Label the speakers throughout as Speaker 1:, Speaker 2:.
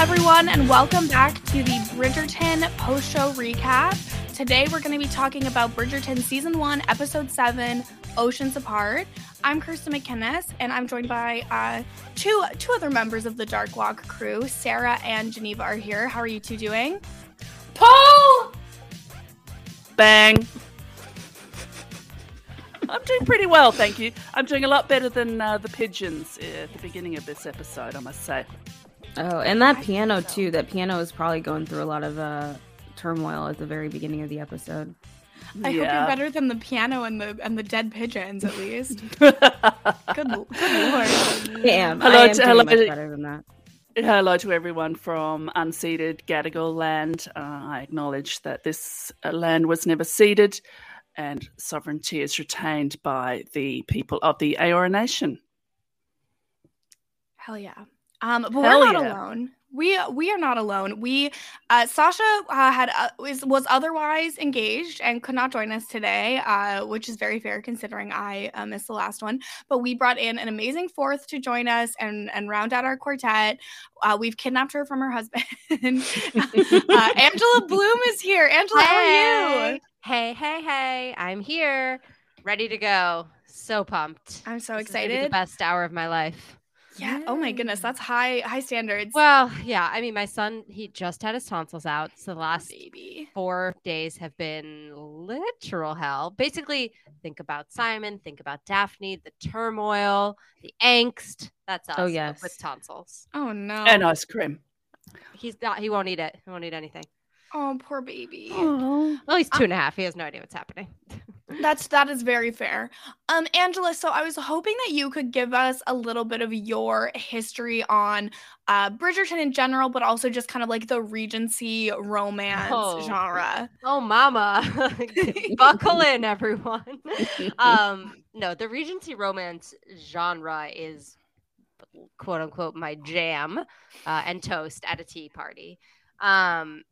Speaker 1: Everyone, and welcome back to the Bridgerton post show recap. Today, we're going to be talking about Bridgerton Season 1, Episode 7, Oceans Apart. I'm Kirsten MacInnis, and I'm joined by uh, two, two other members of the Dark Walk crew. Sarah and Geneva are here. How are you two doing?
Speaker 2: Paul! Bang. I'm doing pretty well, thank you. I'm doing a lot better than uh, the pigeons at the beginning of this episode, I must say.
Speaker 3: Oh, and that piano too. That piano is probably going through a lot of uh, turmoil at the very beginning of the episode.
Speaker 1: I yeah. hope you're better than the piano and the and the dead pigeons at least. good, good lord.
Speaker 3: I am. Hello, I am to, hello, much better than that.
Speaker 2: Hello to everyone from unceded Gadigal land. Uh, I acknowledge that this uh, land was never ceded, and sovereignty is retained by the people of the Eora Nation.
Speaker 1: Hell yeah. Um, but Hell we're not yeah. alone. We we are not alone. We uh, Sasha uh, had uh, was was otherwise engaged and could not join us today, uh, which is very fair considering I uh, missed the last one. But we brought in an amazing fourth to join us and and round out our quartet. Uh, we've kidnapped her from her husband. Angela Bloom is here. Angela, hey. how are you?
Speaker 4: Hey, hey, hey! I'm here, ready to go. So pumped!
Speaker 1: I'm so
Speaker 4: this
Speaker 1: excited.
Speaker 4: the best hour of my life.
Speaker 1: Yeah. Oh my goodness, that's high high standards.
Speaker 4: Well, yeah. I mean, my son he just had his tonsils out, so the last Baby. four days have been literal hell. Basically, think about Simon, think about Daphne, the turmoil, the angst. That's oh, us.
Speaker 3: Oh yes,
Speaker 4: with tonsils.
Speaker 1: Oh no.
Speaker 2: And ice cream.
Speaker 4: He's not. He won't eat it. He won't eat anything.
Speaker 1: Oh, poor baby.
Speaker 4: Oh. Well, he's two and a half. He has no idea what's happening.
Speaker 1: That's that is very fair. Um, Angela, so I was hoping that you could give us a little bit of your history on uh Bridgerton in general, but also just kind of like the Regency romance oh. genre.
Speaker 4: Oh, mama, buckle in, everyone. um, no, the Regency romance genre is quote unquote my jam uh, and toast at a tea party. Um,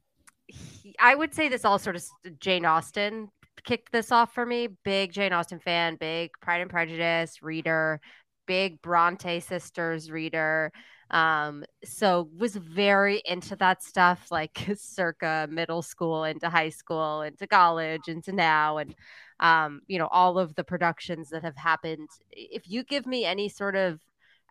Speaker 4: he, I would say this all sort of Jane Austen kicked this off for me. Big Jane Austen fan, big Pride and Prejudice reader, big Bronte sisters reader. Um, so was very into that stuff, like circa middle school into high school, into college, into now, and um, you know, all of the productions that have happened. If you give me any sort of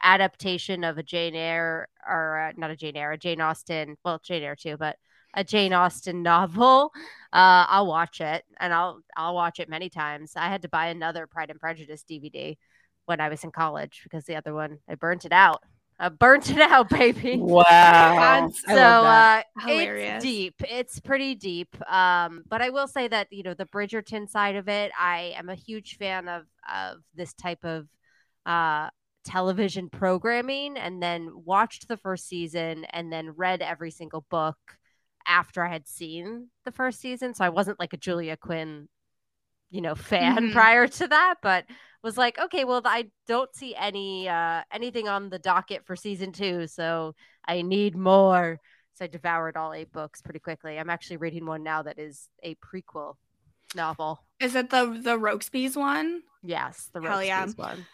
Speaker 4: adaptation of a Jane Eyre or uh, not a Jane Eyre, a Jane Austen, well, Jane Eyre too, but a Jane Austen novel, uh, I'll watch it, and I'll I'll watch it many times. I had to buy another Pride and Prejudice DVD when I was in college because the other one I burnt it out. I burnt it out, baby.
Speaker 2: Wow.
Speaker 4: so uh, it's deep. It's pretty deep. Um, but I will say that you know the Bridgerton side of it, I am a huge fan of of this type of uh television programming and then watched the first season and then read every single book after I had seen the first season. So I wasn't like a Julia Quinn, you know, fan
Speaker 1: Mhm.
Speaker 4: prior to that, but was like, okay, well, I don't see any uh anything on the docket for season two, so I need more. So I devoured all eight books pretty quickly. I'm actually reading one now that is a prequel novel.
Speaker 1: Is it the the Rokesby's one?
Speaker 4: Yes, the
Speaker 1: Hell yeah.
Speaker 4: Rokesby's one.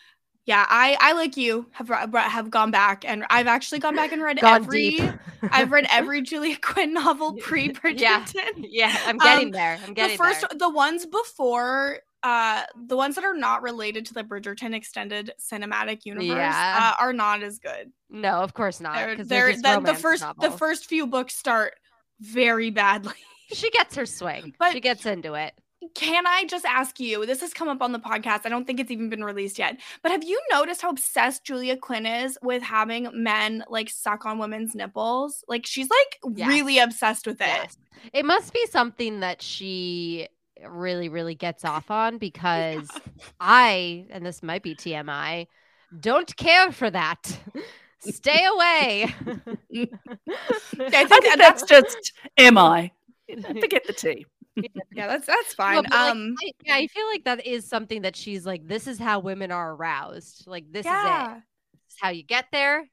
Speaker 1: Yeah, I I like you have have gone back and I've actually gone back and read
Speaker 4: Gone
Speaker 1: every
Speaker 4: deep.
Speaker 1: I've read every Julia Quinn novel pre Bridgerton.
Speaker 4: Yeah, yeah, I'm getting
Speaker 1: Um,
Speaker 4: there. I'm
Speaker 1: the
Speaker 4: getting
Speaker 1: first
Speaker 4: there.
Speaker 1: the ones before uh the ones that are not related to the Bridgerton extended cinematic universe
Speaker 4: Yeah.
Speaker 1: uh, are not as good.
Speaker 4: No, of course not.
Speaker 1: They're,
Speaker 4: 'cause
Speaker 1: they're,
Speaker 4: just
Speaker 1: the, the
Speaker 4: romance
Speaker 1: first the first few books start very badly.
Speaker 4: She gets her swing.
Speaker 1: But-
Speaker 4: she gets into it.
Speaker 1: Can I just ask you? This has come up on the podcast. I don't think it's even been released yet. But have you noticed how obsessed Julia Quinn is with having men like suck on women's nipples? Like she's like
Speaker 4: Yes.
Speaker 1: really obsessed with it.
Speaker 4: Yes. It must be something that she really, really gets off on because I, and this might be TMI, don't care for that. Stay away.
Speaker 1: I
Speaker 2: I
Speaker 1: think
Speaker 2: think
Speaker 1: that-
Speaker 2: that's just MI. Forget the T.
Speaker 1: Yeah, that's that's
Speaker 4: No,
Speaker 1: fine.
Speaker 4: like,
Speaker 1: um
Speaker 4: I, yeah, I feel like that is something that she's like, this is how women are aroused. Like, this is it. This is how you get there.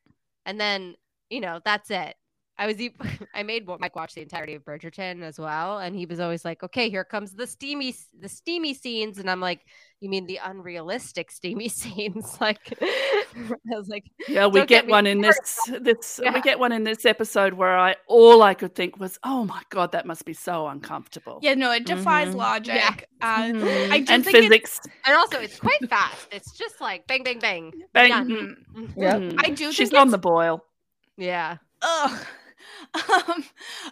Speaker 4: And then, you know, that's it. I was, e- I made Mike watch the entirety of Bridgerton as well. And he was always like, okay, here comes the steamy, the steamy scenes. And I'm like, you mean the unrealistic steamy scenes? Like, I was like,
Speaker 2: Yeah, we
Speaker 4: get
Speaker 2: get one in this this
Speaker 4: Yeah.
Speaker 2: we get one in this episode where I all I could think was, "Oh my god, that must be so uncomfortable."
Speaker 1: Yeah, no, it defies
Speaker 3: Mhm.
Speaker 1: logic. Uh,
Speaker 4: Mhm.
Speaker 1: I do
Speaker 2: and
Speaker 1: think it's-
Speaker 2: physics.
Speaker 4: and also it's quite fast. It's just like bang, bang, bang.
Speaker 2: Bang.
Speaker 4: done.
Speaker 1: Mhm.
Speaker 3: Yep.
Speaker 2: Mm.
Speaker 1: I do
Speaker 2: She's
Speaker 1: think
Speaker 2: on
Speaker 1: it's-
Speaker 2: the boil.
Speaker 4: Yeah.
Speaker 1: Ugh. Um,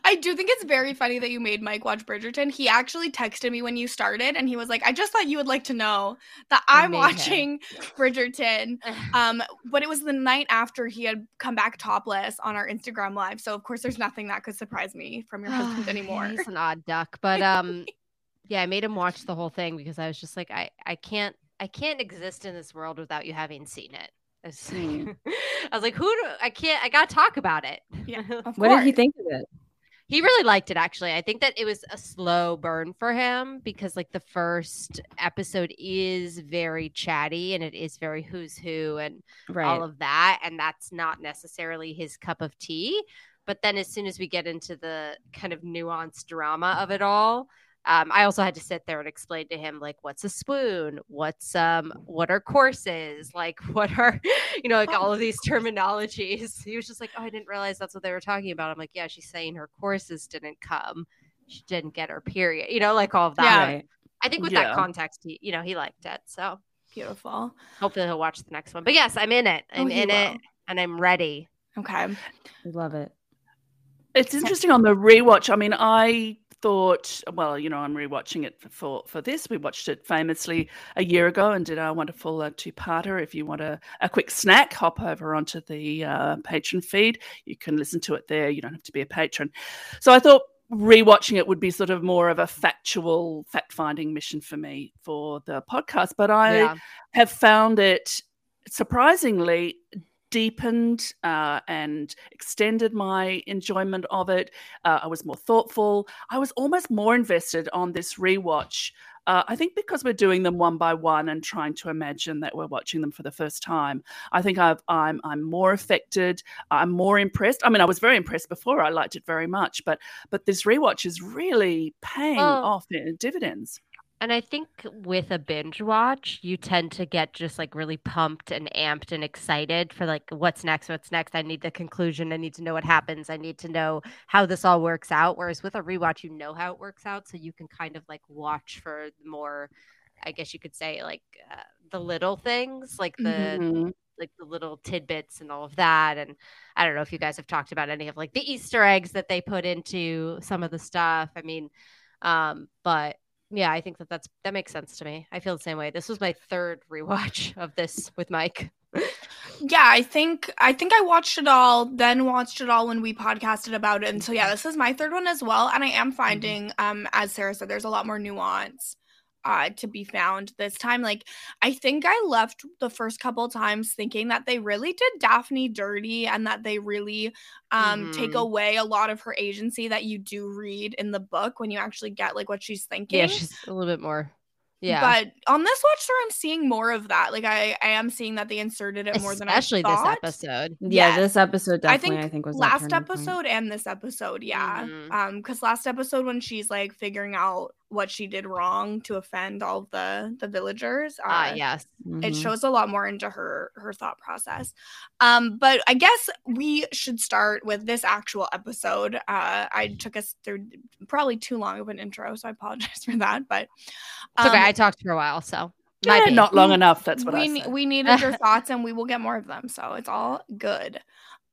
Speaker 1: I do think it's very funny that you made Mike watch Bridgerton. He actually texted me when you started, and he was like, "I just thought you would like to know that I'm
Speaker 4: made him.
Speaker 1: watching Bridgerton." Um, but it was the night after he had come back topless on our Instagram live, so of course, there's nothing that could surprise me from your husband anymore.
Speaker 4: He's an odd duck, but um, yeah, I made him watch the whole thing because I was just like, I, I can't, I can't exist in this world without you having seen it. I was,
Speaker 2: Hmm.
Speaker 4: I was like, who do I can't? I gotta talk about it.
Speaker 1: Yeah, of
Speaker 3: What did he think of it?
Speaker 4: He really liked it actually. I think that it was a slow burn for him because like the first episode is very chatty and it is very who's who and
Speaker 3: Right.
Speaker 4: all of that and that's not necessarily his cup of tea but then as soon as we get into the kind of nuanced drama of it all um, i also had to sit there and explain to him like what's a spoon what's um what are courses like what are you know like all of these terminologies he was just like oh i didn't realize that's what they were talking about i'm like yeah she's saying her courses didn't come she didn't get her period you know like all of that
Speaker 1: Yeah.
Speaker 3: Right.
Speaker 4: i think with
Speaker 2: Yeah.
Speaker 4: that context he you know he liked it so
Speaker 1: Beautiful.
Speaker 4: hopefully he'll watch the next one but yes i'm in it
Speaker 1: Oh,
Speaker 4: i'm
Speaker 1: he
Speaker 4: in it and i'm ready
Speaker 1: Okay.
Speaker 3: We love it.
Speaker 2: It's interesting on the rewatch. I mean, I thought, well, you know, I'm rewatching it for, for for this. We watched it famously a year ago and did our wonderful uh, two-parter. If you want a, a quick snack, hop over onto the uh, patron feed. You can listen to it there. You don't have to be a patron. So I thought rewatching it would be sort of more of a factual fact-finding mission for me for the podcast. But I
Speaker 4: yeah
Speaker 2: have found it surprisingly deepened uh, and extended my enjoyment of it. Uh, I was more thoughtful. I was almost more invested on this rewatch. Uh, I think because we're doing them one by one and trying to imagine that we're watching them for the first time. I think I've, I'm I'm more affected. I'm more impressed. I mean, I was very impressed before. I liked it very much, but but this rewatch is really paying
Speaker 4: Well,
Speaker 2: off in dividends.
Speaker 4: And I think with a binge watch, you tend to get just like really pumped and amped and excited for like what's next, what's next. I need the conclusion. I need to know what happens. I need to know how this all works out. Whereas with a rewatch, you know how it works out. So you can kind of like watch for more, I guess you could say, like uh, the little things, like the
Speaker 2: Mhm.
Speaker 4: like the little tidbits and all of that. And I don't know if you guys have talked about any of like the Easter eggs that they put into some of the stuff. I mean, um, but yeah, I think that that's that makes sense to me. I feel the same way. This was my third rewatch of this with Mike.
Speaker 1: yeah, I think I think I watched it all, then watched it all when we podcasted about it. And so yeah, this is my third one as well. And I am mm-hmm. finding, um, as Sarah said, there's a lot more nuance uh, to be found this time. Like, I think I left the first couple times thinking that they really did Daphne dirty and that they really um, mm-hmm. take away a lot of her agency that you do read in the book when you actually get like what she's thinking.
Speaker 4: Yeah, she's a little bit more yeah.
Speaker 1: But on this watch through, I'm seeing more of that. Like I, I am seeing that they inserted it more than I
Speaker 4: Especially
Speaker 1: this
Speaker 4: episode.
Speaker 3: Yeah, this episode definitely I think, I think was
Speaker 1: last episode and this episode, yeah. Mm-hmm. Um, because last episode when she's like figuring out what she did wrong to offend all the the villagers.
Speaker 4: Ah, uh, yes.
Speaker 1: Mm-hmm. It shows a lot more into her her thought process. Um, but I guess we should start with this actual episode. Uh, I took us through probably too long of an intro, so I apologize for that. But
Speaker 4: um, okay. I talked for a while, so
Speaker 2: yeah, not long enough. That's what
Speaker 1: we
Speaker 2: I said.
Speaker 1: we needed your thoughts, and we will get more of them. So it's all good.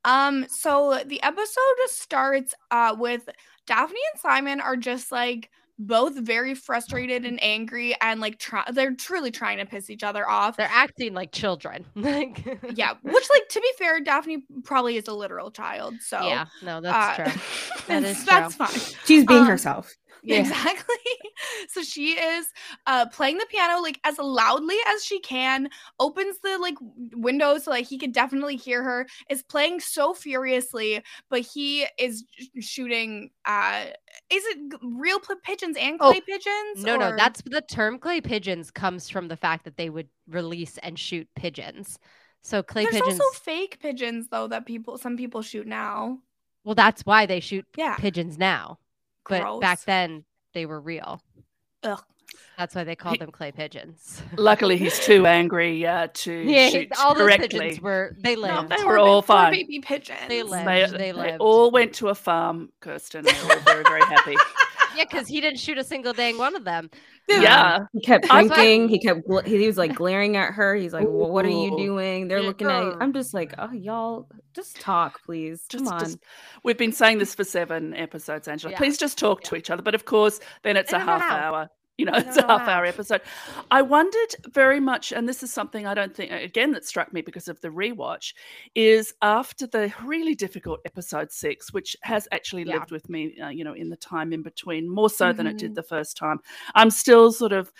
Speaker 1: Um, so the episode starts uh with Daphne and Simon are just like both very frustrated and angry and like try they're truly trying to piss each other off.
Speaker 4: They're acting like children.
Speaker 1: Like Yeah, which like to be fair, Daphne probably is a literal child. So
Speaker 4: Yeah, no, that's uh, true.
Speaker 1: That is that's fine.
Speaker 3: She's being um, herself.
Speaker 1: Yeah. Exactly. so she is uh playing the piano like as loudly as she can, opens the like window so like he could definitely hear her, is playing so furiously, but he is shooting uh is it real pigeons and clay oh, pigeons?
Speaker 4: No, or? no, that's the term clay pigeons comes from the fact that they would release and shoot pigeons. So clay
Speaker 1: There's
Speaker 4: pigeons
Speaker 1: also fake pigeons though that people some people shoot now.
Speaker 4: Well, that's why they shoot
Speaker 1: yeah.
Speaker 4: pigeons now. Gross. But back then they were real.
Speaker 1: Ugh.
Speaker 4: That's why they called them clay pigeons.
Speaker 2: Luckily, he's too angry uh, to yeah, shoot
Speaker 4: all
Speaker 2: correctly.
Speaker 4: those pigeons were they lived.
Speaker 2: No, they were all fine.
Speaker 1: Baby pigeons.
Speaker 4: They lived. They, they, lived.
Speaker 2: They all went to a farm, Kirsten. They were very, very happy.
Speaker 4: yeah, because he didn't shoot a single dang one of them.
Speaker 2: Yeah,
Speaker 3: um, he kept drinking. He kept. Gl- he was like glaring at her. He's like, well, "What are you doing?" They're looking at. You. I'm just like, "Oh, y'all, just talk, please. Come on." Just,
Speaker 2: we've been saying this for seven episodes, Angela. Yeah. Please just talk yeah. to each other. But of course, then it's a half hour you know, it's a half hour episode. I wondered very much, and this is something I don't think, again, that struck me because of the rewatch, is after the really difficult episode six, which has actually yeah. lived with me, uh, you know, in the time in between, more so mm-hmm. than it did mm-hmm. the first time. I'm still sort of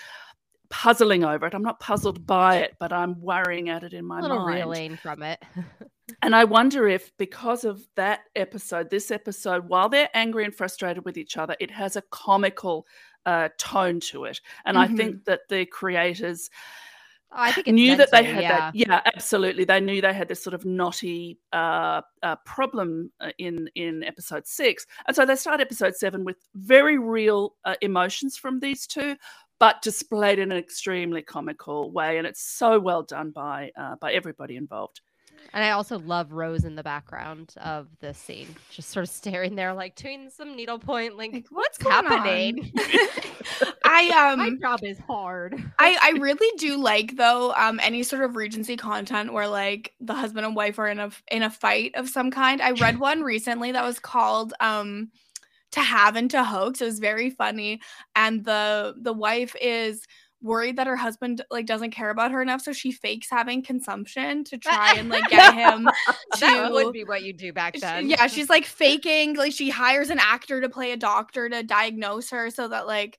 Speaker 2: puzzling over it. I'm not puzzled by it, but I'm worrying at it in my
Speaker 4: a little
Speaker 2: mind.
Speaker 4: reeling from it.
Speaker 2: and I wonder if, because of that episode, this episode, while they're angry and frustrated with each other, it has a comical uh, tone to it. And mm-hmm. I think that the creators.
Speaker 4: I think
Speaker 2: knew that
Speaker 4: they
Speaker 2: had
Speaker 4: yeah.
Speaker 2: that. Yeah, absolutely. They knew they had this sort of knotty uh, uh, problem uh, in in episode six, and so they start episode seven with very real uh, emotions from these two, but displayed in an extremely comical way, and it's so well done by uh, by everybody involved.
Speaker 4: And I also love Rose in the background of the scene, just sort of staring there, like doing some needlepoint, like, like what's, what's happening?
Speaker 1: I um,
Speaker 4: my job is hard.
Speaker 1: I I really do like though um any sort of Regency content where like the husband and wife are in a in a fight of some kind. I read one recently that was called um to have and to hoax. It was very funny, and the the wife is worried that her husband like doesn't care about her enough so she fakes having consumption to try and like get him to
Speaker 4: that would be what you do back then
Speaker 1: yeah she's like faking like she hires an actor to play a doctor to diagnose her so that like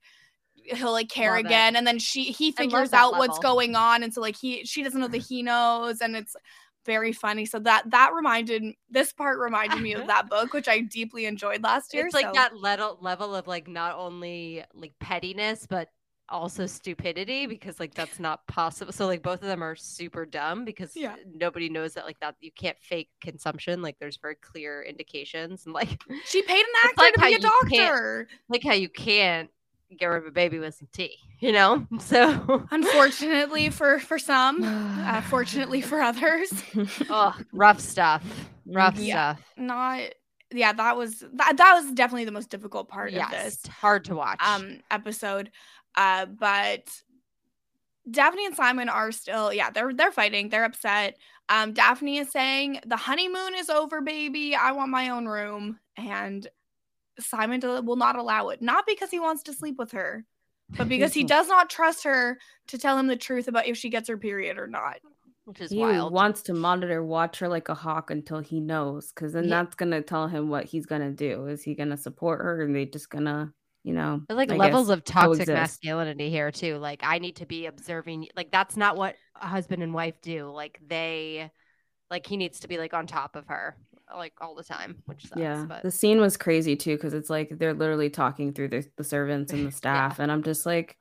Speaker 1: he'll like care Love again it. and then she he figures out level. what's going on and so like he she doesn't know that he knows and it's very funny so that that reminded this part reminded me of that book which i deeply enjoyed last year
Speaker 4: it's like
Speaker 1: so.
Speaker 4: that level level of like not only like pettiness but also stupidity because like that's not possible. So like both of them are super dumb because yeah. nobody knows that like that you can't fake consumption. Like there's very clear indications and like
Speaker 1: she paid an actor like to be a doctor.
Speaker 4: Like how you can't get rid of a baby with some tea, you know? So
Speaker 1: unfortunately for for some, uh, fortunately for others.
Speaker 4: oh, rough stuff. Rough yeah, stuff.
Speaker 1: Not yeah, that was that, that was definitely the most difficult part
Speaker 4: yes,
Speaker 1: of this.
Speaker 4: Hard to watch.
Speaker 1: Um episode. Uh, but Daphne and Simon are still, yeah, they're they're fighting. They're upset. Um, Daphne is saying the honeymoon is over, baby. I want my own room, and Simon will not allow it. Not because he wants to sleep with her, but because he does not trust her to tell him the truth about if she gets her period or not.
Speaker 3: Which is he wild. wants to monitor, watch her like a hawk until he knows, because then yeah. that's gonna tell him what he's gonna do. Is he gonna support her, and they just gonna you know
Speaker 4: There's like I levels of toxic coexist. masculinity here too like i need to be observing like that's not what a husband and wife do like they like he needs to be like on top of her like all the time which sucks,
Speaker 3: yeah
Speaker 4: but...
Speaker 3: the scene was crazy too because it's like they're literally talking through the, the servants and the staff yeah. and i'm just like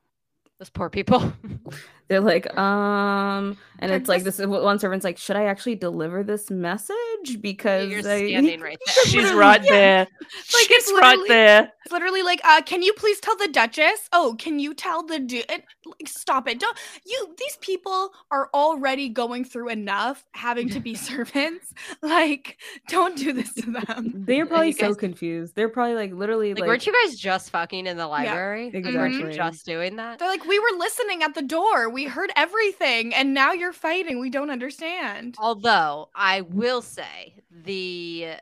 Speaker 4: those poor people.
Speaker 3: They're like um and it's like this one servant's like should i actually deliver this message? Because
Speaker 4: you're I... standing right there.
Speaker 2: she's right yeah. there. Like she's right there.
Speaker 1: it's literally like uh can you please tell the duchess? Oh can you tell the dude like, stop it. Don't you these people are already going through enough having to be servants. Like don't do this to them.
Speaker 3: They're probably so guys... confused. They're probably like literally
Speaker 4: like,
Speaker 3: like,
Speaker 4: weren't you guys just fucking in the library? Yeah, exactly. weren't you just doing that?
Speaker 1: They're like we were listening at the door we heard everything and now you're fighting. We don't understand.
Speaker 4: Although I will say the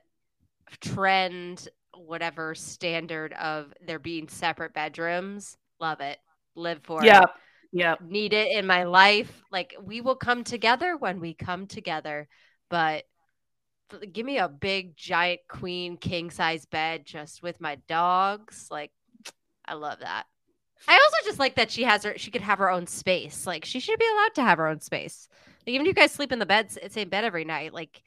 Speaker 4: trend, whatever standard of there being separate bedrooms, love it. Live for it.
Speaker 2: yeah.
Speaker 4: it.
Speaker 2: Yeah.
Speaker 4: Need it in my life. Like we will come together when we come together. But give me a big giant queen king size bed just with my dogs. Like I love that. I also just like that she has her she could have her own space. Like she should be allowed to have her own space. Like, even if you guys sleep in the bed same bed every night, like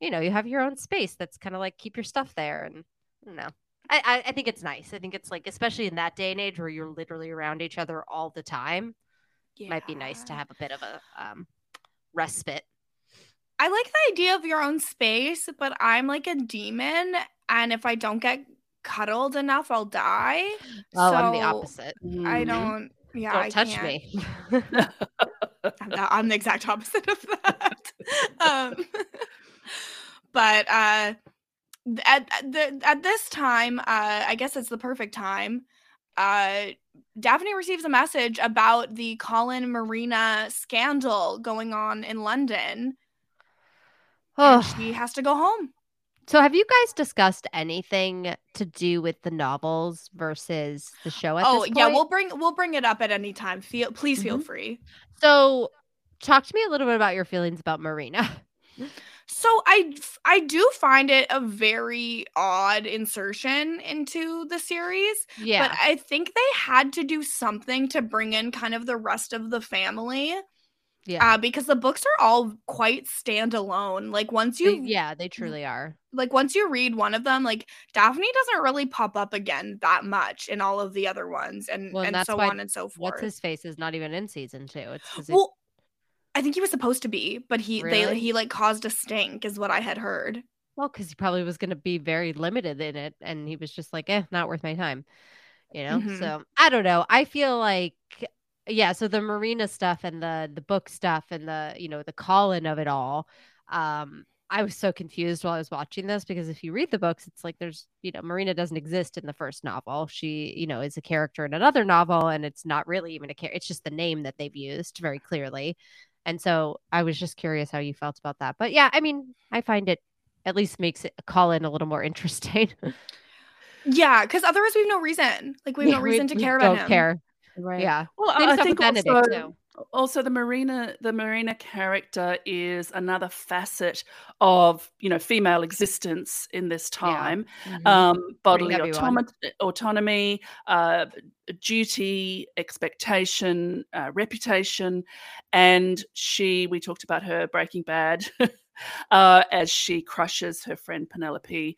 Speaker 4: you know, you have your own space that's kind of like keep your stuff there and don't know. I, I, I think it's nice. I think it's like especially in that day and age where you're literally around each other all the time. Yeah. Might be nice to have a bit of a um respite.
Speaker 1: I like the idea of your own space, but I'm like a demon and if I don't get cuddled enough, I'll die.
Speaker 4: Oh, so I'm the opposite.
Speaker 1: I mm-hmm. don't. Yeah,
Speaker 4: don't
Speaker 1: I
Speaker 4: touch
Speaker 1: can't.
Speaker 4: me.
Speaker 1: I'm, the, I'm, the, exact opposite of that. um, but uh, at the, at this time, uh, I guess it's the perfect time. Uh, Daphne receives a message about the Colin Marina scandal going on in London. Oh. she has to go home.
Speaker 4: So, have you guys discussed anything to do with the novels versus the show? At oh,
Speaker 1: yeah, we'll bring we'll bring it up at any time. Feel please feel mm-hmm. free.
Speaker 4: So, talk to me a little bit about your feelings about Marina.
Speaker 1: So I I do find it a very odd insertion into the series.
Speaker 4: Yeah.
Speaker 1: But I think they had to do something to bring in kind of the rest of the family.
Speaker 4: Yeah.
Speaker 1: Uh, because the books are all quite standalone. Like once you
Speaker 4: they, Yeah, they truly are.
Speaker 1: Like once you read one of them, like Daphne doesn't really pop up again that much in all of the other ones and, well, and, and so on and so forth.
Speaker 4: What's his face is not even in season two. It's
Speaker 1: well, I think he was supposed to be, but he really? they he like caused a stink, is what I had heard.
Speaker 4: Well, because he probably was going to be very limited in it, and he was just like, "eh, not worth my time," you know. Mm-hmm. So I don't know. I feel like yeah so the marina stuff and the the book stuff and the you know the Colin of it all um i was so confused while i was watching this because if you read the books it's like there's you know marina doesn't exist in the first novel. She you know is a character in another novel and it's not really even a character it's just the name that they've used very clearly. And so i was just curious how you felt about that. But yeah i mean i find it at least makes it Colin a little more interesting.
Speaker 1: Yeah because otherwise we have no reason. Like we have yeah, no reason we, to care about him.
Speaker 4: care Right. Yeah.
Speaker 2: Well, Same I think also, too. also the Marina the Marina character is another facet of you know female existence in this time. Yeah. Mm-hmm. Um, bodily autonomy, autonomy uh, duty, expectation, uh, reputation, and she. We talked about her Breaking Bad. uh, as she crushes her friend Penelope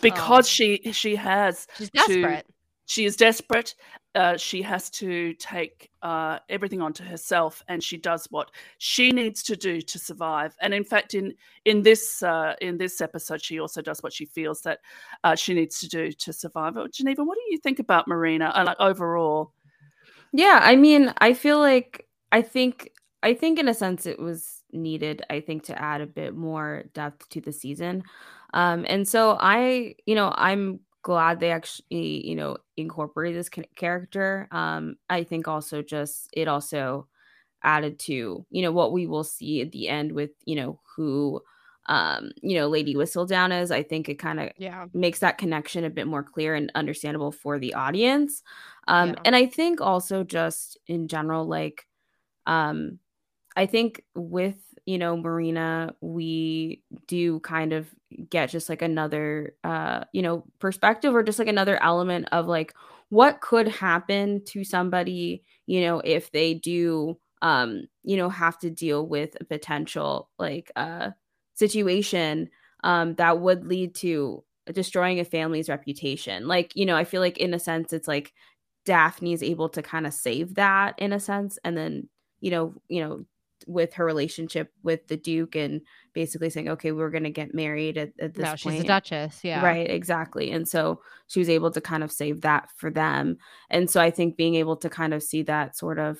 Speaker 2: because oh. she she has
Speaker 4: she's desperate.
Speaker 2: To, she is desperate uh, she has to take uh, everything onto herself, and she does what she needs to do to survive. And in fact, in in this uh, in this episode, she also does what she feels that uh, she needs to do to survive. Oh, Geneva, what do you think about Marina? Uh, like overall?
Speaker 3: Yeah, I mean, I feel like I think I think in a sense it was needed. I think to add a bit more depth to the season. Um, and so I, you know, I'm glad they actually you know incorporated this character um i think also just it also added to you know what we will see at the end with you know who um you know lady whistledown is i think it kind of
Speaker 4: Yeah.
Speaker 3: makes that connection a bit more clear and understandable for the audience um
Speaker 4: Yeah.
Speaker 3: and i think also just in general like um i think with you know marina we do kind of get just like another uh you know perspective or just like another element of like what could happen to somebody you know if they do um you know have to deal with a potential like uh situation um that would lead to destroying a family's reputation. Like you know i feel like in a sense it's like daphne is able to kind of save that in a sense and then you know you know with her relationship with the duke and basically saying okay we're going to get married at, at this
Speaker 4: No, she's a duchess. Yeah.
Speaker 3: Right, exactly. And so she was able to kind of save that for them. And so I think being able to kind of see that sort of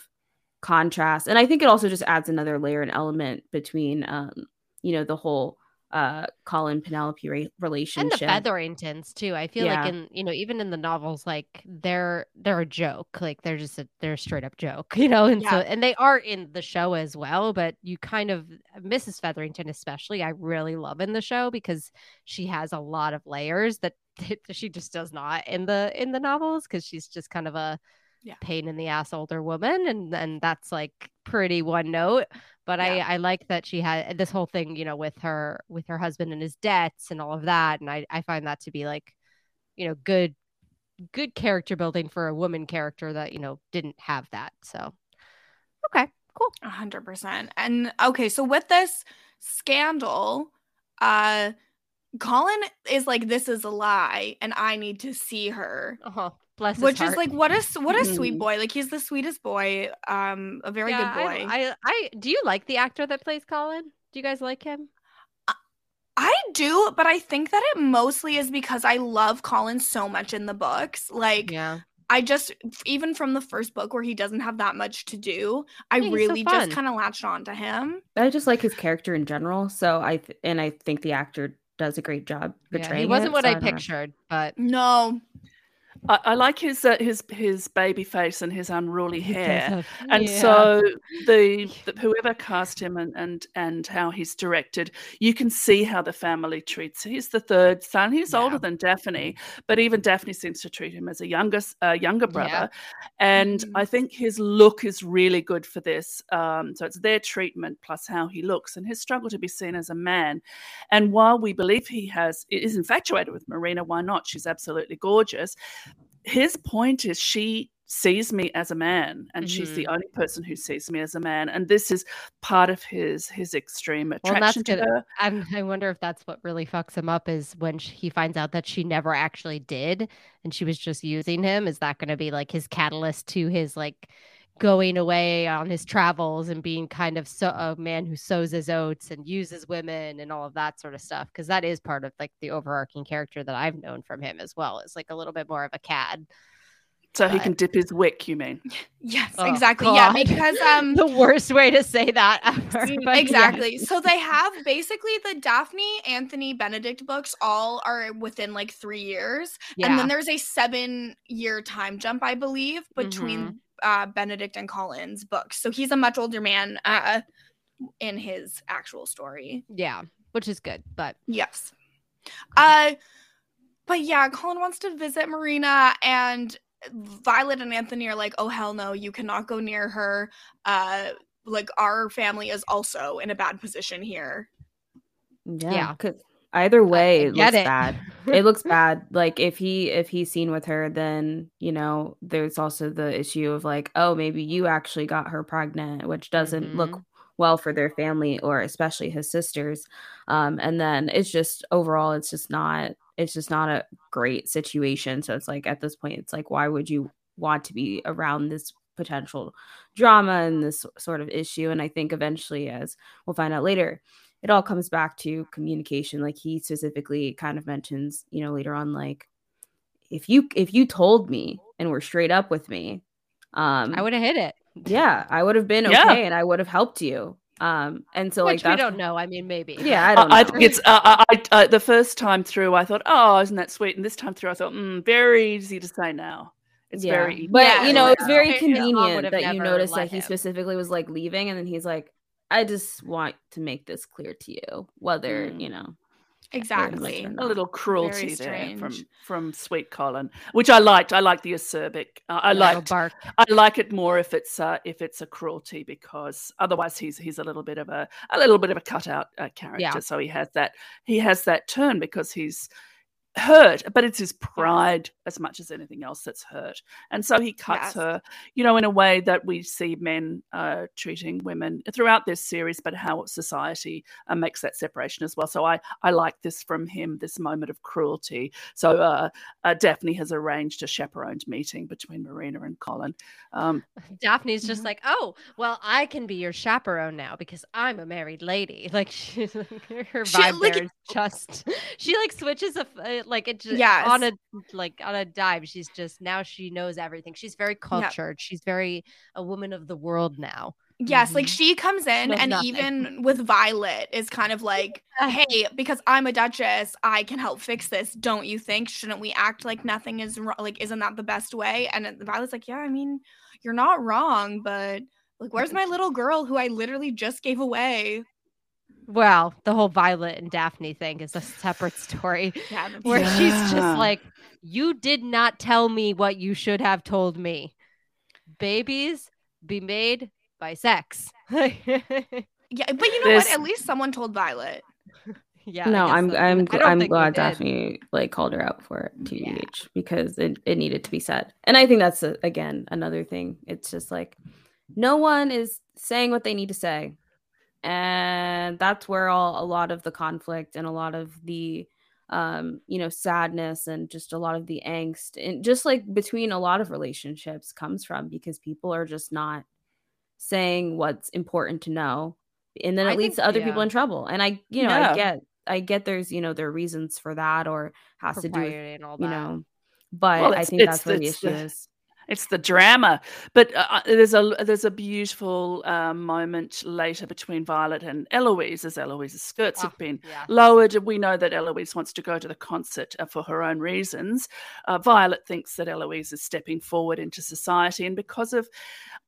Speaker 3: contrast and I think it also just adds another layer and element between um you know the whole uh Colin Penelope re-
Speaker 4: And the Featheringtons too. I feel
Speaker 3: Yeah.
Speaker 4: like in you know even in the novels, like they're they're a joke. Like they're just a they're a straight up joke, you know. And so and they are in the show as well. But you kind of Mrs. Featherington especially, I really love in the show because she has a lot of layers that she just does not in the in the novels because she's just kind of a
Speaker 1: Yeah.
Speaker 4: pain in the ass older woman and and that's like pretty one note but
Speaker 1: Yeah.
Speaker 4: i i like that she had this whole thing you know with her with her husband and his debts and all of that and i i find that to be like you know good good character building for a woman character that you know didn't have that so okay cool
Speaker 1: A hundred percent. And okay, so with this scandal, uh Colin is like, this is a lie, and I need to see her.
Speaker 4: uh-huh bless his
Speaker 1: Which is like what a s- what a sweet
Speaker 3: Mhm.
Speaker 1: boy. Like he's the sweetest boy. Um, a very
Speaker 4: Yeah,
Speaker 1: good boy.
Speaker 4: I, I i do you like the actor that plays colin do you guys like him
Speaker 1: I do, but I think that it mostly is because I love Colin so much in the books. Like
Speaker 4: yeah
Speaker 1: I just even from the first book where he doesn't have that much to do, I
Speaker 4: Yeah, he's so
Speaker 1: really just kind of latched on to him.
Speaker 3: I just like his character in general. So I th- and I think the actor does a great job
Speaker 4: yeah he wasn't
Speaker 3: it,
Speaker 4: what
Speaker 3: so
Speaker 4: i
Speaker 3: don't know.
Speaker 4: pictured but
Speaker 1: No.
Speaker 2: I, I like his uh, his his baby face and his unruly hair.
Speaker 4: have-
Speaker 2: And
Speaker 4: yeah.
Speaker 2: so the, the whoever cast him and, and and how he's directed, you can see how the family treats. He's the third son. He's older than Daphne, but even Daphne seems to treat him as a younger uh, younger
Speaker 4: Yeah.
Speaker 2: brother. And
Speaker 1: Mhm.
Speaker 2: I think his look is really good for this. Um, so it's their treatment plus how he looks and his struggle to be seen as a man. And while we believe he has is infatuated with Marina, why not? She's absolutely gorgeous. His point is she sees me as a man and she's the mm-hmm. only person who sees me as a man and this is part of his his extreme
Speaker 4: Well,
Speaker 2: attraction to
Speaker 4: good.
Speaker 2: her
Speaker 4: And I wonder if that's what really fucks him up is when sh- he finds out that she never actually did and she was just using him. Is that going to be like his catalyst to his like going away on his travels and being kind of so a man who sows his oats and uses women and all of that sort of stuff? Because that is part of like the overarching character that I've known from him as well. Is like a little bit more of a cad.
Speaker 2: so he can dip his wick you mean
Speaker 1: Yes,
Speaker 4: Oh,
Speaker 1: exactly. Yeah, because um
Speaker 4: the worst way to say that ever.
Speaker 1: exactly.
Speaker 4: yes.
Speaker 1: So they have basically the Daphne Anthony Benedict books all are within like 3 years.
Speaker 4: Yeah.
Speaker 1: And then there's a 7 year time jump I believe between
Speaker 4: Mm-hmm.
Speaker 1: Uh Benedict and Colin's books. So he's a much older man uh in his actual story.
Speaker 4: yeah, which is good, but
Speaker 1: Yes. Uh but yeah, Colin wants to visit Marina and Violet and Anthony are like, "Oh hell no, you cannot go near her. Uh like our family is also in a bad position here."
Speaker 3: Yeah.
Speaker 4: Yeah.
Speaker 3: 'cause either way, it looks
Speaker 4: it.
Speaker 3: bad. it looks bad. Like if he if he's seen with her, then you know there's also the issue of like, oh, maybe you actually got her pregnant, which doesn't look well for their family or especially his sisters. Um, and then it's just overall, it's just not it's just not a great situation. So it's like at this point, it's like, why would you want to be around this potential drama and this sort of issue? And I think eventually, as we'll find out later, it all comes back to communication like he specifically kind of mentions you know later on like if you if you told me and were straight up with me um
Speaker 4: I would have hit it.
Speaker 3: yeah i would have been okay
Speaker 2: Yeah.
Speaker 3: and i would have helped you um and so
Speaker 4: Which
Speaker 3: like
Speaker 4: we don't know. I mean, maybe.
Speaker 3: yeah i
Speaker 2: I,
Speaker 3: don't
Speaker 2: I think it's uh, I, I, I the first time through I thought oh isn't that sweet and this time through I thought mm, very easy to say now It's
Speaker 3: Yeah.
Speaker 2: very,
Speaker 3: but
Speaker 1: Yeah,
Speaker 3: you know, it's very convenient that you
Speaker 4: never
Speaker 3: noticed that he
Speaker 4: him.
Speaker 3: specifically was like leaving, and then he's like, "I just want to make this clear to you, whether
Speaker 2: Mm.
Speaker 3: you know."
Speaker 1: Exactly.
Speaker 2: a little cruelty there from from Sweet Colin, which I liked. I like the acerbic. Uh, I
Speaker 4: Little
Speaker 2: liked.
Speaker 4: bark.
Speaker 2: I like it more if it's uh, if it's a cruelty because otherwise he's he's a little bit of a a little bit of a cutout uh, character.
Speaker 4: Yeah.
Speaker 2: So he has that he has that turn because he's hurt, but it's his pride as much as anything else that's hurt. And so he cuts
Speaker 1: Yes.
Speaker 2: her, you know, in a way that we see men uh, treating women throughout this series, but how society uh, makes that separation as well. So I I like this from him, this moment of cruelty. So uh, uh, Daphne has arranged a chaperoned meeting between Marina and Colin. Um,
Speaker 4: Daphne's just
Speaker 1: Mhm.
Speaker 4: like, oh, well, I can be your chaperone now because I'm a married lady. Like, she's like, her
Speaker 1: She-
Speaker 4: vibe
Speaker 1: like-
Speaker 4: there is just, she like switches a, f- uh, like it just
Speaker 1: Yes.
Speaker 4: on a, like on a dive She's just, now she knows everything. She's very cultured. She's very a woman of the world now.
Speaker 1: Yes, like
Speaker 4: Mhm.
Speaker 1: she comes in
Speaker 4: knows
Speaker 1: and
Speaker 4: nothing.
Speaker 1: even with Violet is kind of like, hey, because I'm a duchess, I can help fix this. Don't you think? Shouldn't we act like nothing is wrong? Like, isn't that the best way? And Violet's like, yeah, I mean, you're not wrong, but like, where's my little girl who I literally just gave away?
Speaker 4: Well, the whole Violet and Daphne thing is a separate story
Speaker 1: Yeah,
Speaker 4: where she's just like, you did not tell me what you should have told me. Babies be made by sex. yeah,
Speaker 1: yeah, but you know
Speaker 2: This-
Speaker 1: what? At least someone told Violet. Yeah.
Speaker 3: No,
Speaker 4: I guess
Speaker 3: I'm
Speaker 4: so.
Speaker 3: I'm
Speaker 4: I
Speaker 3: gl-
Speaker 4: don't
Speaker 3: I'm glad. Daphne like called her out for it,
Speaker 4: Yeah.
Speaker 3: because it, it needed to be said. And I think that's a, again another thing. It's just like no one is saying what they need to say, and that's where all a lot of the conflict and a lot of the um you know sadness and just a lot of the angst and just like between a lot of relationships comes from because people are just not saying what's important to know. And then it
Speaker 4: I
Speaker 3: leads
Speaker 4: think-
Speaker 3: to other people in trouble. And i you know
Speaker 2: Yeah.
Speaker 3: i get i get there's you know there are reasons for that or has to do with
Speaker 4: and all
Speaker 3: you know but
Speaker 2: Well,
Speaker 3: i think that's where the issue
Speaker 2: the-
Speaker 3: is
Speaker 2: It's the drama, but uh, uh, there's a there's a beautiful um, moment later between Violet and Eloise as Eloise's skirts
Speaker 4: Oh,
Speaker 2: have been
Speaker 4: yeah.
Speaker 2: lowered. We know that Eloise wants to go to the concert uh, for her own reasons. Uh, Violet thinks that Eloise is stepping forward into society, and because of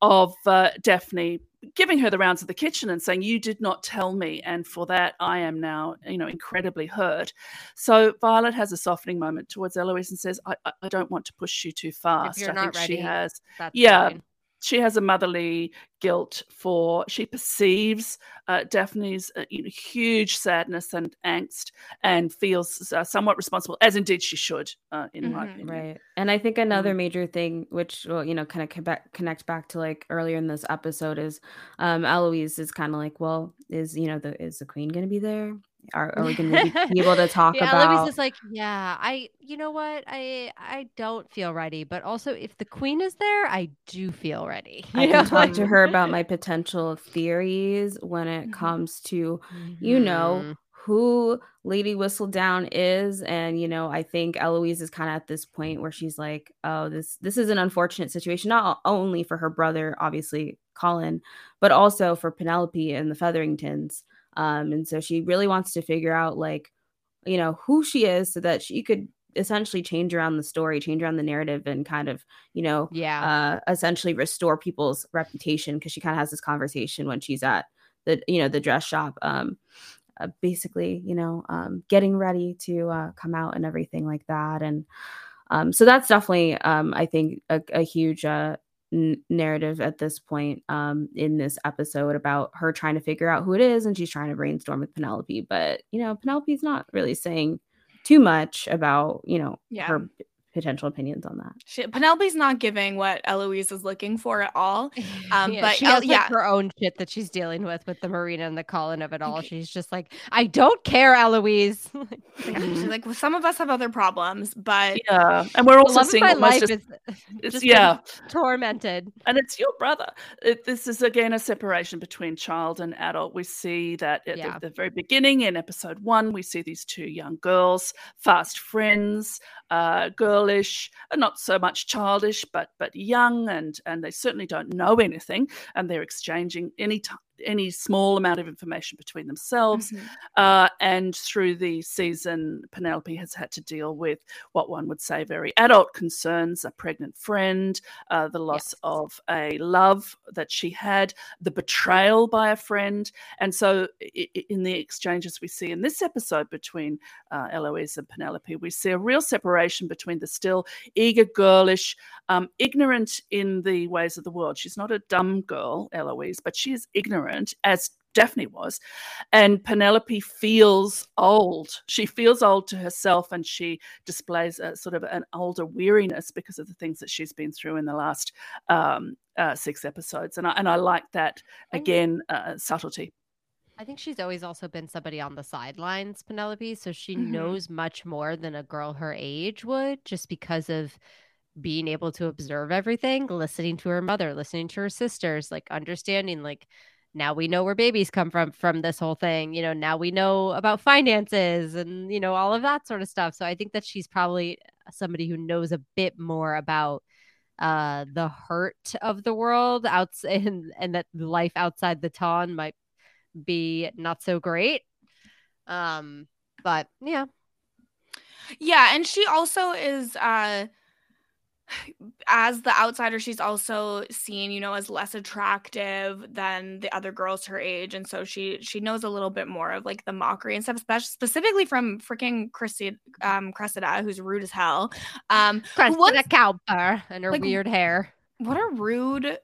Speaker 2: of uh, Daphne giving her the rounds of the kitchen and saying, "You did not tell me," and for that I am now, you know, incredibly hurt. So Violet has a softening moment towards Eloise and says, "I, I, don't want to push you too fast. I think she has." Yeah,
Speaker 4: fine.
Speaker 2: She has a motherly guilt for she perceives uh, Daphne's uh, you know, huge sadness and angst and feels uh, somewhat responsible, as indeed she should, uh, in my
Speaker 1: Mhm.
Speaker 2: opinion.
Speaker 3: Right. And I think another
Speaker 2: Mm-hmm.
Speaker 3: major thing, which will, you know, kind of connect back to like earlier in this episode is um Eloise is kind of like, well, is, you know, the is the queen going to be there? Are, are we going to be able to talk
Speaker 4: yeah,
Speaker 3: about
Speaker 4: Eloise is like, yeah, I, you know what, I, I don't feel ready, but also if the queen is there, I do feel ready.
Speaker 3: I can talk to her about my potential theories when it
Speaker 1: Mhm.
Speaker 3: comes to, you know,
Speaker 4: Mhm.
Speaker 3: who Lady Whistledown is. And, you know, I think Eloise is kind of at this point where she's like, oh, this this is an unfortunate situation, not only for her brother, obviously, Colin, but also for Penelope and the Featheringtons. Um, and so she really wants to figure out like, you know, who she is so that she could essentially change around the story, change around the narrative and kind of, you know,
Speaker 4: yeah,
Speaker 3: uh, essentially restore people's reputation because she kind of has this conversation when she's at the you know the dress shop um uh, basically you know um getting ready to uh come out and everything like that. And um so that's definitely um i think a, a huge uh n- narrative at this point um in this episode about her trying to figure out who it is and she's trying to brainstorm with penelope but you know penelope's not really saying too much about you know
Speaker 1: Yeah.
Speaker 3: her potential opinions on that
Speaker 1: She, Penelope's not giving what Eloise is looking for at all. Um,
Speaker 4: Yeah,
Speaker 1: but
Speaker 4: she
Speaker 1: El-
Speaker 4: has like,
Speaker 1: yeah.
Speaker 4: her own shit that she's dealing with with the Marina and the Colin of it all. She's just like, I don't care, Eloise.
Speaker 1: Yeah, she's like, well, some of us have other problems, but
Speaker 2: Yeah, and we're also seeing
Speaker 4: my life
Speaker 2: just,
Speaker 4: is
Speaker 2: it's,
Speaker 4: just
Speaker 2: yeah,
Speaker 4: tormented.
Speaker 2: and it's your brother. It, this is again a separation between child and adult. We see that at
Speaker 4: Yeah.
Speaker 2: the, the very beginning in episode one, we see these two young girls, fast friends, uh, girlish, uh, not so much childish, but but young, and and they certainly don't know anything, and they're exchanging any t- any small amount of information between themselves. Mm-hmm. Uh, and through the season, Penelope has had to deal with what one would say very adult concerns a pregnant friend, uh, the loss yes. of a love that she had, the betrayal by a friend. And so, in the exchanges we see in this episode between uh, Eloise and Penelope, we see a real separation between the still eager, girlish, um, ignorant in the ways of the world. She's not a dumb girl, Eloise, but she is ignorant, as Daphne was. And Penelope feels old. She feels old to herself and she displays a sort of an older weariness because of the things that she's been through in the last um, uh, six episodes. And I, and I like that, again, uh, subtlety.
Speaker 4: I think she's always also been somebody on the sidelines, Penelope. So she mm-hmm. knows much more than a girl her age would just because of being able to observe everything, listening to her mother, listening to her sisters, like understanding, like, now we know where babies come from from this whole thing you know now we know about finances and you know all of that sort of stuff. So i think that she's probably somebody who knows a bit more about uh the hurt of the world outside and, and that life outside the ton might be not so great. Um but yeah.
Speaker 1: Yeah and she also is uh as the outsider she's also seen you know as less attractive than the other girls her age and so she she knows a little bit more of like the mockery and stuff especially specifically from freaking Chrissy um Cressida who's rude as hell. Um
Speaker 4: Cressida Cowper and her like, weird hair.
Speaker 1: what a rude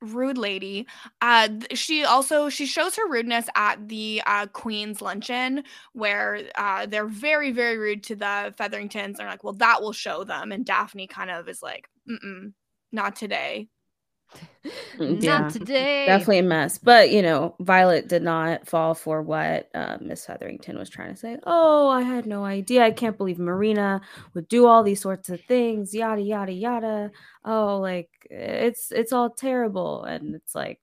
Speaker 1: rude lady uh she also she shows her rudeness at the uh queen's luncheon where uh they're very very rude to the featheringtons. They're like well that will show them. And daphne kind of is like mm not today
Speaker 3: yeah, not today. Definitely a mess. But you know, Violet did not fall for what uh, Miss Featherington was trying to say. Oh, I had no idea. I can't believe Marina would do all these sorts of things. Yada yada yada. Oh, like it's it's all terrible. And it's like,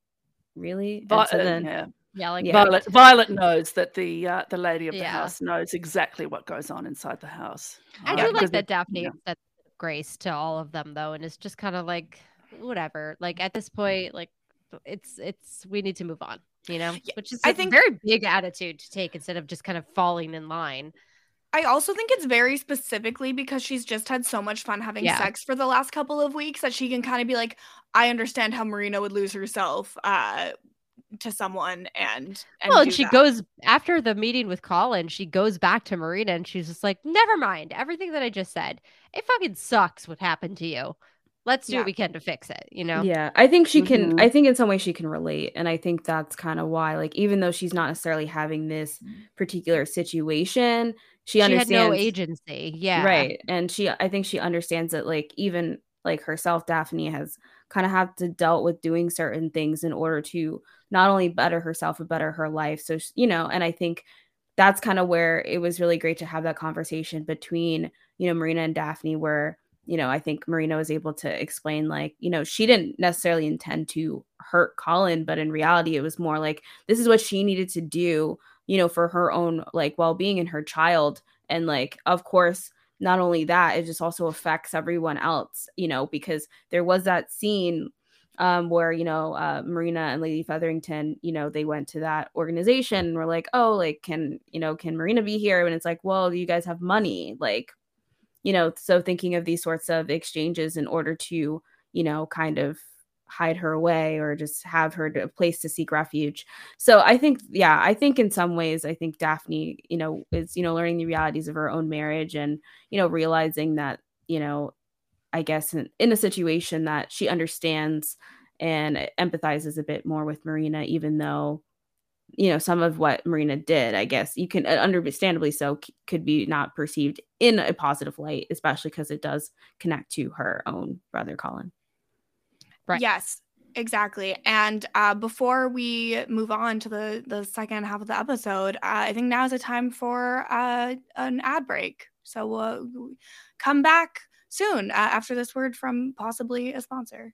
Speaker 3: really?
Speaker 2: But, so then, yeah. Yeah, like yeah. Violet. Violet knows that the uh, the lady of the yeah. house knows exactly what goes on inside the house.
Speaker 4: I do like that Daphne yeah. said grace to all of them though, and it's just kind of like whatever. Like at this point, like it's it's we need to move on, you know, yeah, which is I think very big attitude to take instead of just kind of falling in line.
Speaker 1: I also think it's very specifically because she's just had so much fun having yeah. sex for the last couple of weeks that she can kind of be like, I understand how Marina would lose herself uh, to someone and, and
Speaker 4: well, and she that. goes after the meeting with Colin, she goes back to Marina and she's just like, never mind everything that I just said. It fucking sucks what happened to you let's do yeah. what we can to fix it you know
Speaker 3: yeah i think she can mm-hmm. i think in some way she can relate and i think that's kind of why like even though she's not necessarily having this particular situation she, she understands no
Speaker 4: agency yeah
Speaker 3: right and she i think she understands that like even like herself daphne has kind of had to dealt with doing certain things in order to not only better herself but better her life so you know and i think that's kind of where it was really great to have that conversation between you know marina and daphne where you know, I think Marina was able to explain, like, you know, she didn't necessarily intend to hurt Colin, but in reality, it was more like this is what she needed to do, you know, for her own like well being and her child. And like, of course, not only that, it just also affects everyone else, you know, because there was that scene um, where you know uh, Marina and Lady Featherington, you know, they went to that organization and were like, oh, like can you know can Marina be here? And it's like, well, you guys have money, like you know, so thinking of these sorts of exchanges in order to, you know, kind of hide her away or just have her to a place to seek refuge. So I think, yeah, I think in some ways, I think Daphne, you know, is, you know, learning the realities of her own marriage and, you know, realizing that, you know, I guess in, in a situation that she understands and empathizes a bit more with Marina, even though you know some of what marina did i guess you can uh, understandably so c- could be not perceived in a positive light especially because it does connect to her own brother colin.
Speaker 1: Right. Yes exactly. And uh, before we move on to the the second half of the episode uh, i think now is a time for uh, an ad break. So we'll come back soon uh, after this word from possibly a sponsor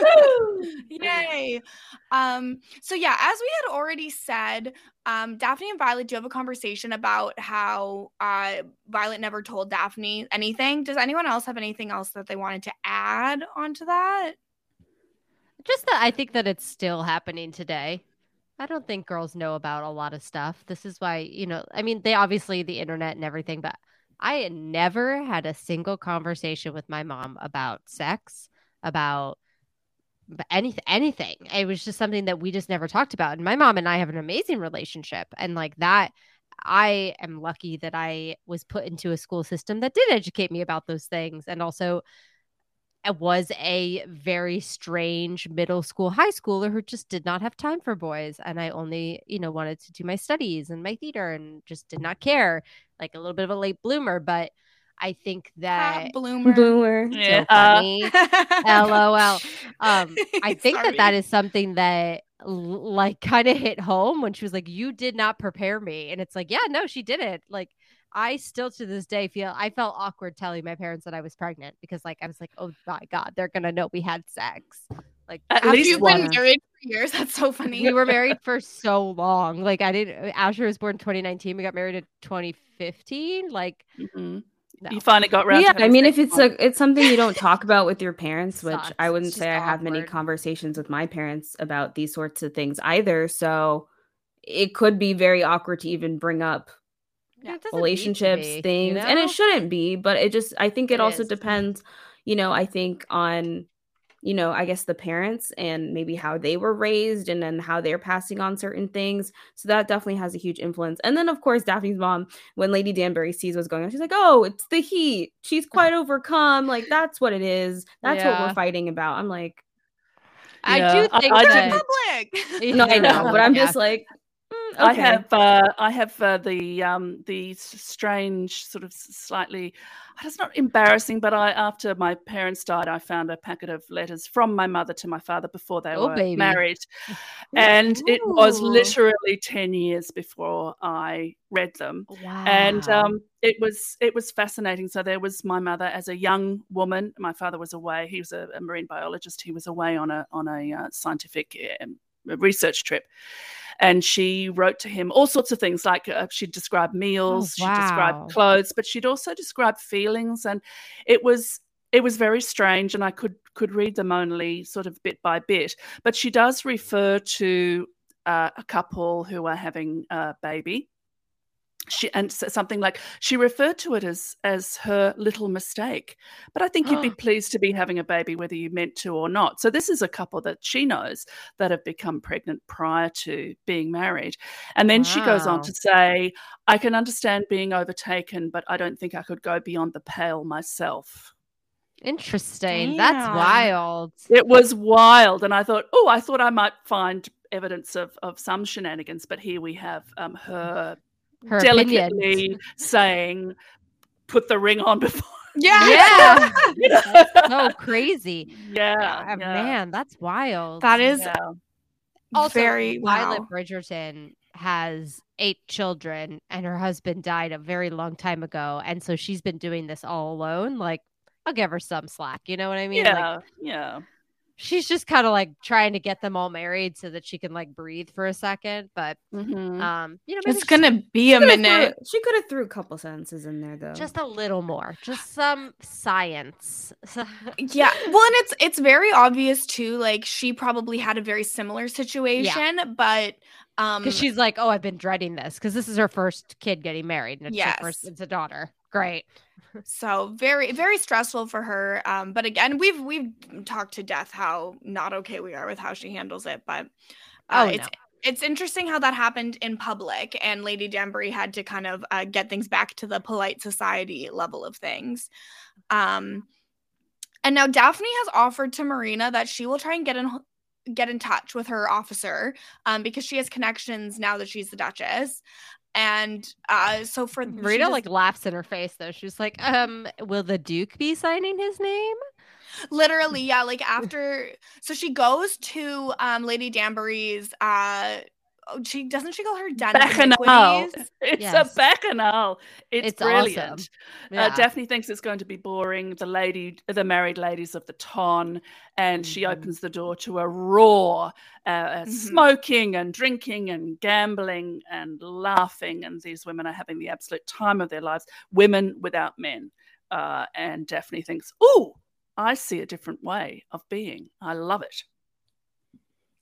Speaker 1: Yay. Um, so yeah, as we had already said, um, Daphne and Violet do have a conversation about how uh, Violet never told Daphne anything. Does anyone else have anything else that they wanted to add onto that?
Speaker 4: Just that I think that it's still happening today. I don't think girls know about a lot of stuff. This is why, you know, I mean, they obviously the internet and everything, but I never had a single conversation with my mom about sex, about anything anything. It was just something that we just never talked about. And my mom and i have an amazing relationship. And like that i am lucky that i was put into a school system that did educate me about those things and also it was a very strange middle school high schooler who just did not have time for boys. And i only you know wanted to do my studies and my theater and just did not care. Like a little bit of a late bloomer but I think that
Speaker 1: bloomer,
Speaker 3: bloomer,
Speaker 4: so funny. LOL. Um, I think that that is something that like kind of hit home when she was like, "You did not prepare me," and it's like, yeah, no, she didn't. Like, I still to this day feel I felt awkward telling my parents that I was pregnant because, like, I was like, "Oh my god, they're gonna know we had sex." Like,
Speaker 1: at least you've been married for years. That's so funny.
Speaker 4: We were married for so long. Like, I didn't. Asher was born 2019. We got married in 2015. Like.
Speaker 2: Mm-hmm no. you finally got around.
Speaker 3: Yeah, I mean, if it's a it's something you don't talk about with your parents, which Sucks. I wouldn't say I have many conversations with my parents about these sorts of things either. So it could be very awkward to even bring up yeah, relationships, be, things, you know? and it shouldn't be. But it just, I think it, it also is. depends. You know, I think on you know, I guess the parents and maybe how they were raised and then how they're passing on certain things. So that definitely has a huge influence. And then, of course, Daphne's mom, when Lady Danbury sees what's going on, she's like, oh, it's the heat. She's quite overcome. Like, that's what it is. That's yeah. what we're fighting about. I'm like,
Speaker 4: I do think
Speaker 1: I,
Speaker 4: that,
Speaker 1: public.
Speaker 3: No, I know, but I'm yeah. just like,
Speaker 2: okay. I have uh, I have uh, the um, the strange sort of slightly it's not embarrassing, but I after my parents died, I found a packet of letters from my mother to my father before they oh, were baby. married, and Ooh. it was literally ten years before I read them.
Speaker 4: Wow.
Speaker 2: And um, it was it was fascinating. So there was my mother as a young woman. My father was away. He was a, a marine biologist. He was away on a on a uh, scientific um, research trip and she wrote to him all sorts of things like uh, she'd describe meals
Speaker 4: oh, wow.
Speaker 2: she'd describe clothes but she'd also describe feelings and it was it was very strange and i could could read them only sort of bit by bit but she does refer to uh, a couple who are having a baby she and something like she referred to it as as her little mistake but i think you'd be pleased to be having a baby whether you meant to or not. So this is a couple that she knows that have become pregnant prior to being married and then she goes on to say i can understand being overtaken but i don't think i could go beyond the pale myself.
Speaker 4: Interesting. That's wild.
Speaker 2: it was wild and i thought oh i thought i might find evidence of of some shenanigans but here we have um her,
Speaker 4: Her
Speaker 2: delicately
Speaker 4: opinions.
Speaker 2: saying put the ring on before
Speaker 4: Yeah.
Speaker 2: You know?
Speaker 4: That's so crazy.
Speaker 2: yeah,
Speaker 4: Ah,
Speaker 2: yeah.
Speaker 4: Man, that's wild.
Speaker 1: That is
Speaker 2: Yeah.
Speaker 4: also
Speaker 1: very
Speaker 4: Violet
Speaker 1: wow.
Speaker 4: Bridgerton has eight children and her husband died a very long time ago. And so she's been doing this all alone. Like, I'll give her some slack. You know what I mean? Like,
Speaker 2: yeah yeah
Speaker 4: she's just kind of like trying to get them all married so that she can like breathe for a second. But
Speaker 2: Mhm.
Speaker 4: um, you know, maybe
Speaker 1: It's gonna be a minute.
Speaker 3: threw- she could have threw a couple sentences in there though.
Speaker 4: just a little more, just some science.
Speaker 1: Yeah. Well, and it's it's very obvious too. Like she probably had a very similar situation, but um,
Speaker 4: because she's like, oh, I've been dreading this because this is her first kid getting married, and it's her first,
Speaker 1: Yes.
Speaker 4: it's a daughter. Great.
Speaker 1: So very very stressful for her. Um, but again, we've we've talked to death how not okay we are with how she handles it, but uh,
Speaker 4: Oh,
Speaker 1: it's
Speaker 4: no.
Speaker 1: it's interesting how that happened in public, and Lady Danbury had to kind of uh, get things back to the polite society level of things. Um, and now Daphne has offered to Marina that she will try and get in get in touch with her officer um, because she has connections now that she's the Duchess. And uh, so for
Speaker 4: Rita,
Speaker 1: just-
Speaker 4: like laughs in her face though. She's like, um, will the Duke be signing his name?
Speaker 1: literally yeah like after so she goes to um lady danbury's uh oh, she doesn't she call her den of
Speaker 2: bacchanal it's
Speaker 4: Yes.
Speaker 2: a bacchanal it's,
Speaker 4: It's
Speaker 2: brilliant
Speaker 4: awesome.
Speaker 2: Uh, Daphne thinks it's going to be boring. The lady, the married ladies of the ton, and she
Speaker 4: Mm-hmm.
Speaker 2: opens the door to a roar, uh,
Speaker 1: Mhm.
Speaker 2: smoking and drinking and gambling and laughing. And these women are having the absolute time of their lives. Women without men. Uh, and Daphne thinks, "Ooh, I see a different way of being. I love it."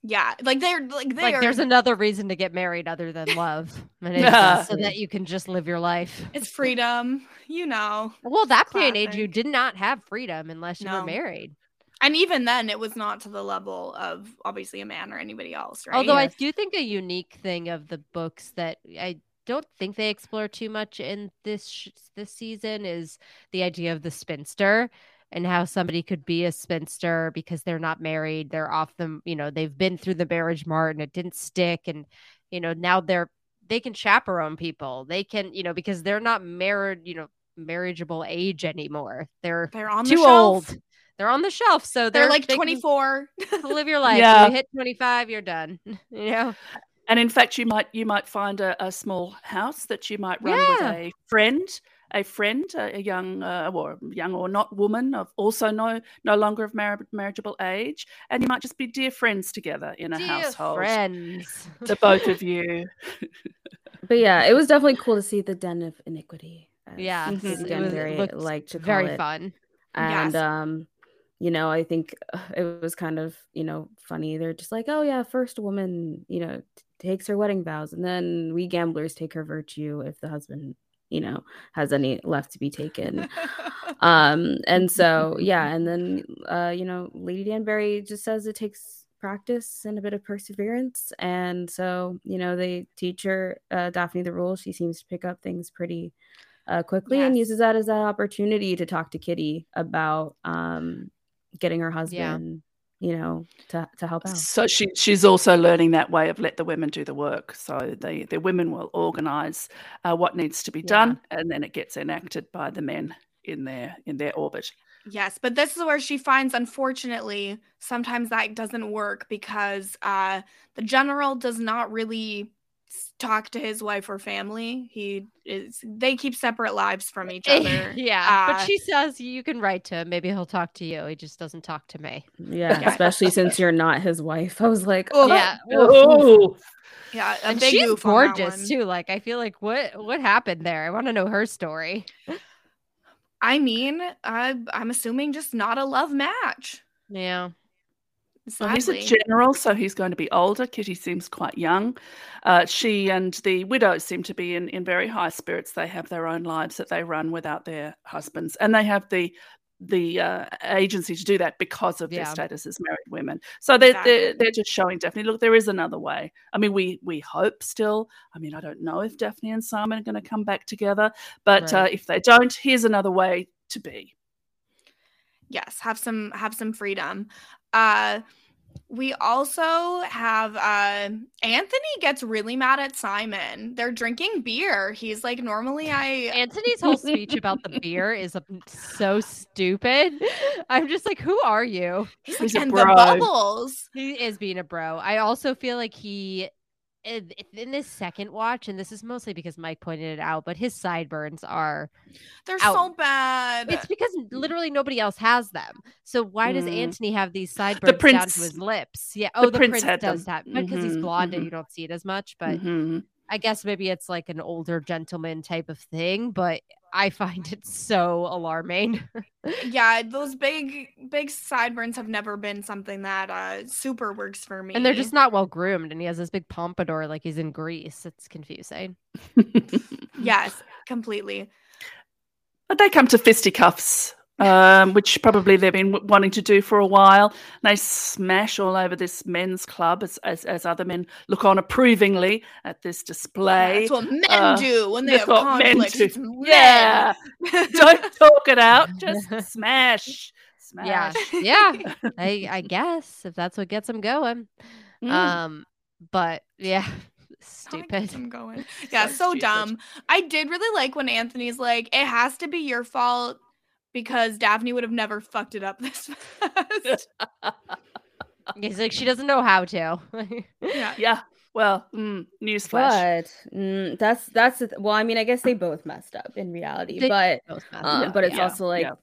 Speaker 1: Yeah like they're like they
Speaker 4: like
Speaker 1: are
Speaker 4: there's another reason to get married other than love, and it's
Speaker 2: Yeah.
Speaker 4: so that you can just live your life.
Speaker 1: it's freedom you know
Speaker 4: Well, that day and age, you did not have freedom unless you were married.
Speaker 1: and even then it was not to the level of obviously a man or anybody else right
Speaker 4: Although I do think a unique thing of the books that I don't think they explore too much in this sh- this season is the idea of the spinster and how somebody could be a spinster because they're not married, they're off them, you know, they've been through the marriage mart and it didn't stick and you know, now they're they can chaperone people. They can, you know, because they're not married, you know, marriageable age anymore. They're
Speaker 1: they're on the
Speaker 4: too
Speaker 1: shelf.
Speaker 4: old. They're on the shelf, so
Speaker 1: they're,
Speaker 4: they're,
Speaker 1: like
Speaker 4: they
Speaker 1: 24
Speaker 4: live your life.
Speaker 2: Yeah.
Speaker 4: You hit 25, you're done. You know?
Speaker 2: And in fact, you might you might find a, a small house that you might run with a friend, a friend, a, a young uh, or young or not woman of also no no longer of mar- marriageable age, and you might just be dear friends together in a
Speaker 4: Dear
Speaker 2: household.
Speaker 4: friends.
Speaker 2: The both of you.
Speaker 3: But yeah, it was definitely cool to see the den of iniquity. as
Speaker 4: Yeah,
Speaker 3: Lady
Speaker 4: it was- it
Speaker 3: Danbury to
Speaker 4: very
Speaker 3: it.
Speaker 4: fun.
Speaker 3: And
Speaker 1: Yes.
Speaker 3: um, you know, I think uh, it was kind of you know funny. They're just like, oh yeah, first woman, you know, t- takes her wedding vows, and then we gamblers take her virtue if the husband, you know, has any left to be taken. um, and so yeah, and then uh, you know, Lady Danbury just says it takes practice and a bit of perseverance, and so you know, they teach her uh, Daphne the rules. She seems to pick up things pretty uh, quickly and uses that as that opportunity to talk to Kitty about um, getting her husband, you know, to to help out.
Speaker 2: So she she's also learning that way of let the women do the work. So the the women will organise uh, what needs to be done, and then it gets enacted by the men in their in their orbit.
Speaker 1: Yes, but this is where she finds, unfortunately, sometimes that doesn't work because uh, the general does not really s- talk to his wife or family. He is they keep separate lives from each other.
Speaker 4: yeah,
Speaker 1: Uh,
Speaker 4: but she says you can write to him. Maybe he'll talk to you. He just doesn't talk to me.
Speaker 3: Yeah,
Speaker 1: Yeah.
Speaker 3: especially since you're not his wife. I was like,
Speaker 1: Oh,
Speaker 4: Yeah.
Speaker 2: Oh,
Speaker 1: yeah, a
Speaker 4: And
Speaker 1: big
Speaker 4: she's
Speaker 1: goof
Speaker 4: gorgeous too. Like I feel like what what happened there? I want to know her story.
Speaker 1: I mean, I, I'm assuming just not a love match.
Speaker 4: Yeah.
Speaker 2: Well, he's a general, so he's going to be older. Kitty seems quite young. Uh, she and the widow seem to be in, in very high spirits. They have their own lives that they run without their husbands, and they have the the uh, agency to do that because of
Speaker 4: Yeah.
Speaker 2: their status as married women. So they're, they're they're just showing Daphne. Look, there is another way. I mean, we we hope still. I mean, I don't know if Daphne and Simon are going to come back together, but uh, if they don't, here's another way to be.
Speaker 1: Yes have some have some freedom uh we also have uh anthony gets really mad at simon they're drinking beer he's like normally i
Speaker 4: Anthony's whole speech about the beer is um, so stupid. I'm just like, who are you?
Speaker 1: He's like, He's a "And the bro." bubbles.
Speaker 4: He is being a bro. I also feel like he in in this second watch, and this is mostly because Mike pointed it out, but his sideburns are
Speaker 1: they're
Speaker 4: out.
Speaker 1: so bad
Speaker 4: It's because literally nobody else has them. So why does
Speaker 2: Mm.
Speaker 4: Anthony have these sideburns down
Speaker 2: prince-
Speaker 4: to his lips? Yeah. Oh, the,
Speaker 2: prince
Speaker 4: prince, does
Speaker 2: them.
Speaker 4: have because he's
Speaker 2: Mhm,
Speaker 4: blonde and
Speaker 2: mhm.
Speaker 4: you don't see it as much. But
Speaker 2: Mhm.
Speaker 4: I guess maybe it's like an older gentleman type of thing. But I find it so alarming.
Speaker 1: yeah those big big sideburns have never been something that uh super works for me
Speaker 4: and they're just not well groomed. And he has this big pompadour like he's in Greece. It's confusing.
Speaker 1: yes completely
Speaker 2: But they come to fisticuffs, um, which probably they've been wanting to do for a while. They smash all over this men's club as, as, as other men look on approvingly at this display.
Speaker 1: That's what men
Speaker 2: Uh,
Speaker 1: do when they have conflicts.
Speaker 2: Yeah. Don't talk it out. Just smash.
Speaker 4: Yeah.
Speaker 2: Smash.
Speaker 4: Yeah. I I guess if that's what gets them going.
Speaker 1: Mm.
Speaker 4: Um, but yeah, stupid.
Speaker 1: 'em going. Yeah,
Speaker 2: So
Speaker 1: so, dumb. I did really like when Anthony's like, it has to be your fault because Daphne would have never fucked it up this fast.
Speaker 4: He's like, she doesn't know how to.
Speaker 1: yeah.
Speaker 2: Yeah. Well, mm, newsflash.
Speaker 3: But mm, that's that's the th- well, I mean, I guess they both messed up in reality,
Speaker 4: They
Speaker 3: but
Speaker 4: both messed
Speaker 3: um,
Speaker 2: up.
Speaker 3: but it's
Speaker 2: Yeah,
Speaker 3: also like
Speaker 2: yeah.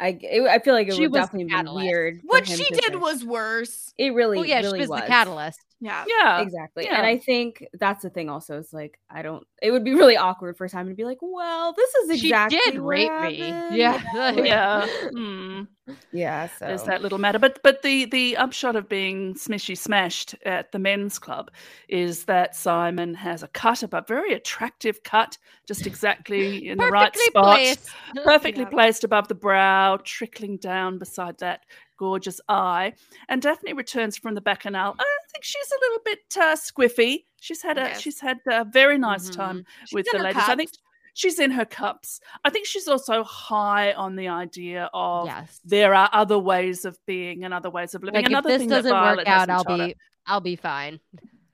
Speaker 3: I it, I feel like it
Speaker 4: She
Speaker 3: would
Speaker 4: was
Speaker 3: definitely been
Speaker 4: catalyst.
Speaker 3: weird.
Speaker 1: What she did
Speaker 3: say-
Speaker 1: was worse.
Speaker 3: it really
Speaker 4: well, yeah,
Speaker 3: really
Speaker 4: she was,
Speaker 3: was
Speaker 4: the catalyst.
Speaker 1: Yeah.
Speaker 2: Yeah.
Speaker 3: exactly
Speaker 2: yeah.
Speaker 3: and i think that's the thing also is like i don't it would be really awkward for simon to be like well this is exactly
Speaker 4: She
Speaker 3: did
Speaker 4: rape me.
Speaker 3: happened."
Speaker 4: Yeah.
Speaker 2: Yeah. Mm.
Speaker 3: yeah so
Speaker 2: There's that little matter. But but the the upshot of being smishy smashed at the men's club is that Simon has a cut above very attractive cut, just exactly in the right
Speaker 4: Perfectly
Speaker 2: spot.
Speaker 4: placed.
Speaker 2: Perfectly
Speaker 4: Yeah.
Speaker 2: placed above the brow, trickling down beside that gorgeous eye. And Daphne returns from the bacchanal. I think she's a little bit uh, squiffy. She's had a
Speaker 1: Yes.
Speaker 2: she's had a very nice
Speaker 4: Mhm.
Speaker 2: time
Speaker 1: She's
Speaker 2: with the ladies. I think she's in her cups. I think she's also high on the idea of
Speaker 4: Yes.
Speaker 2: there are other ways of being and other ways of living.
Speaker 4: Like if this
Speaker 2: thing
Speaker 4: doesn't
Speaker 2: that
Speaker 4: work out, I'll
Speaker 2: taught her.
Speaker 4: be I'll be fine.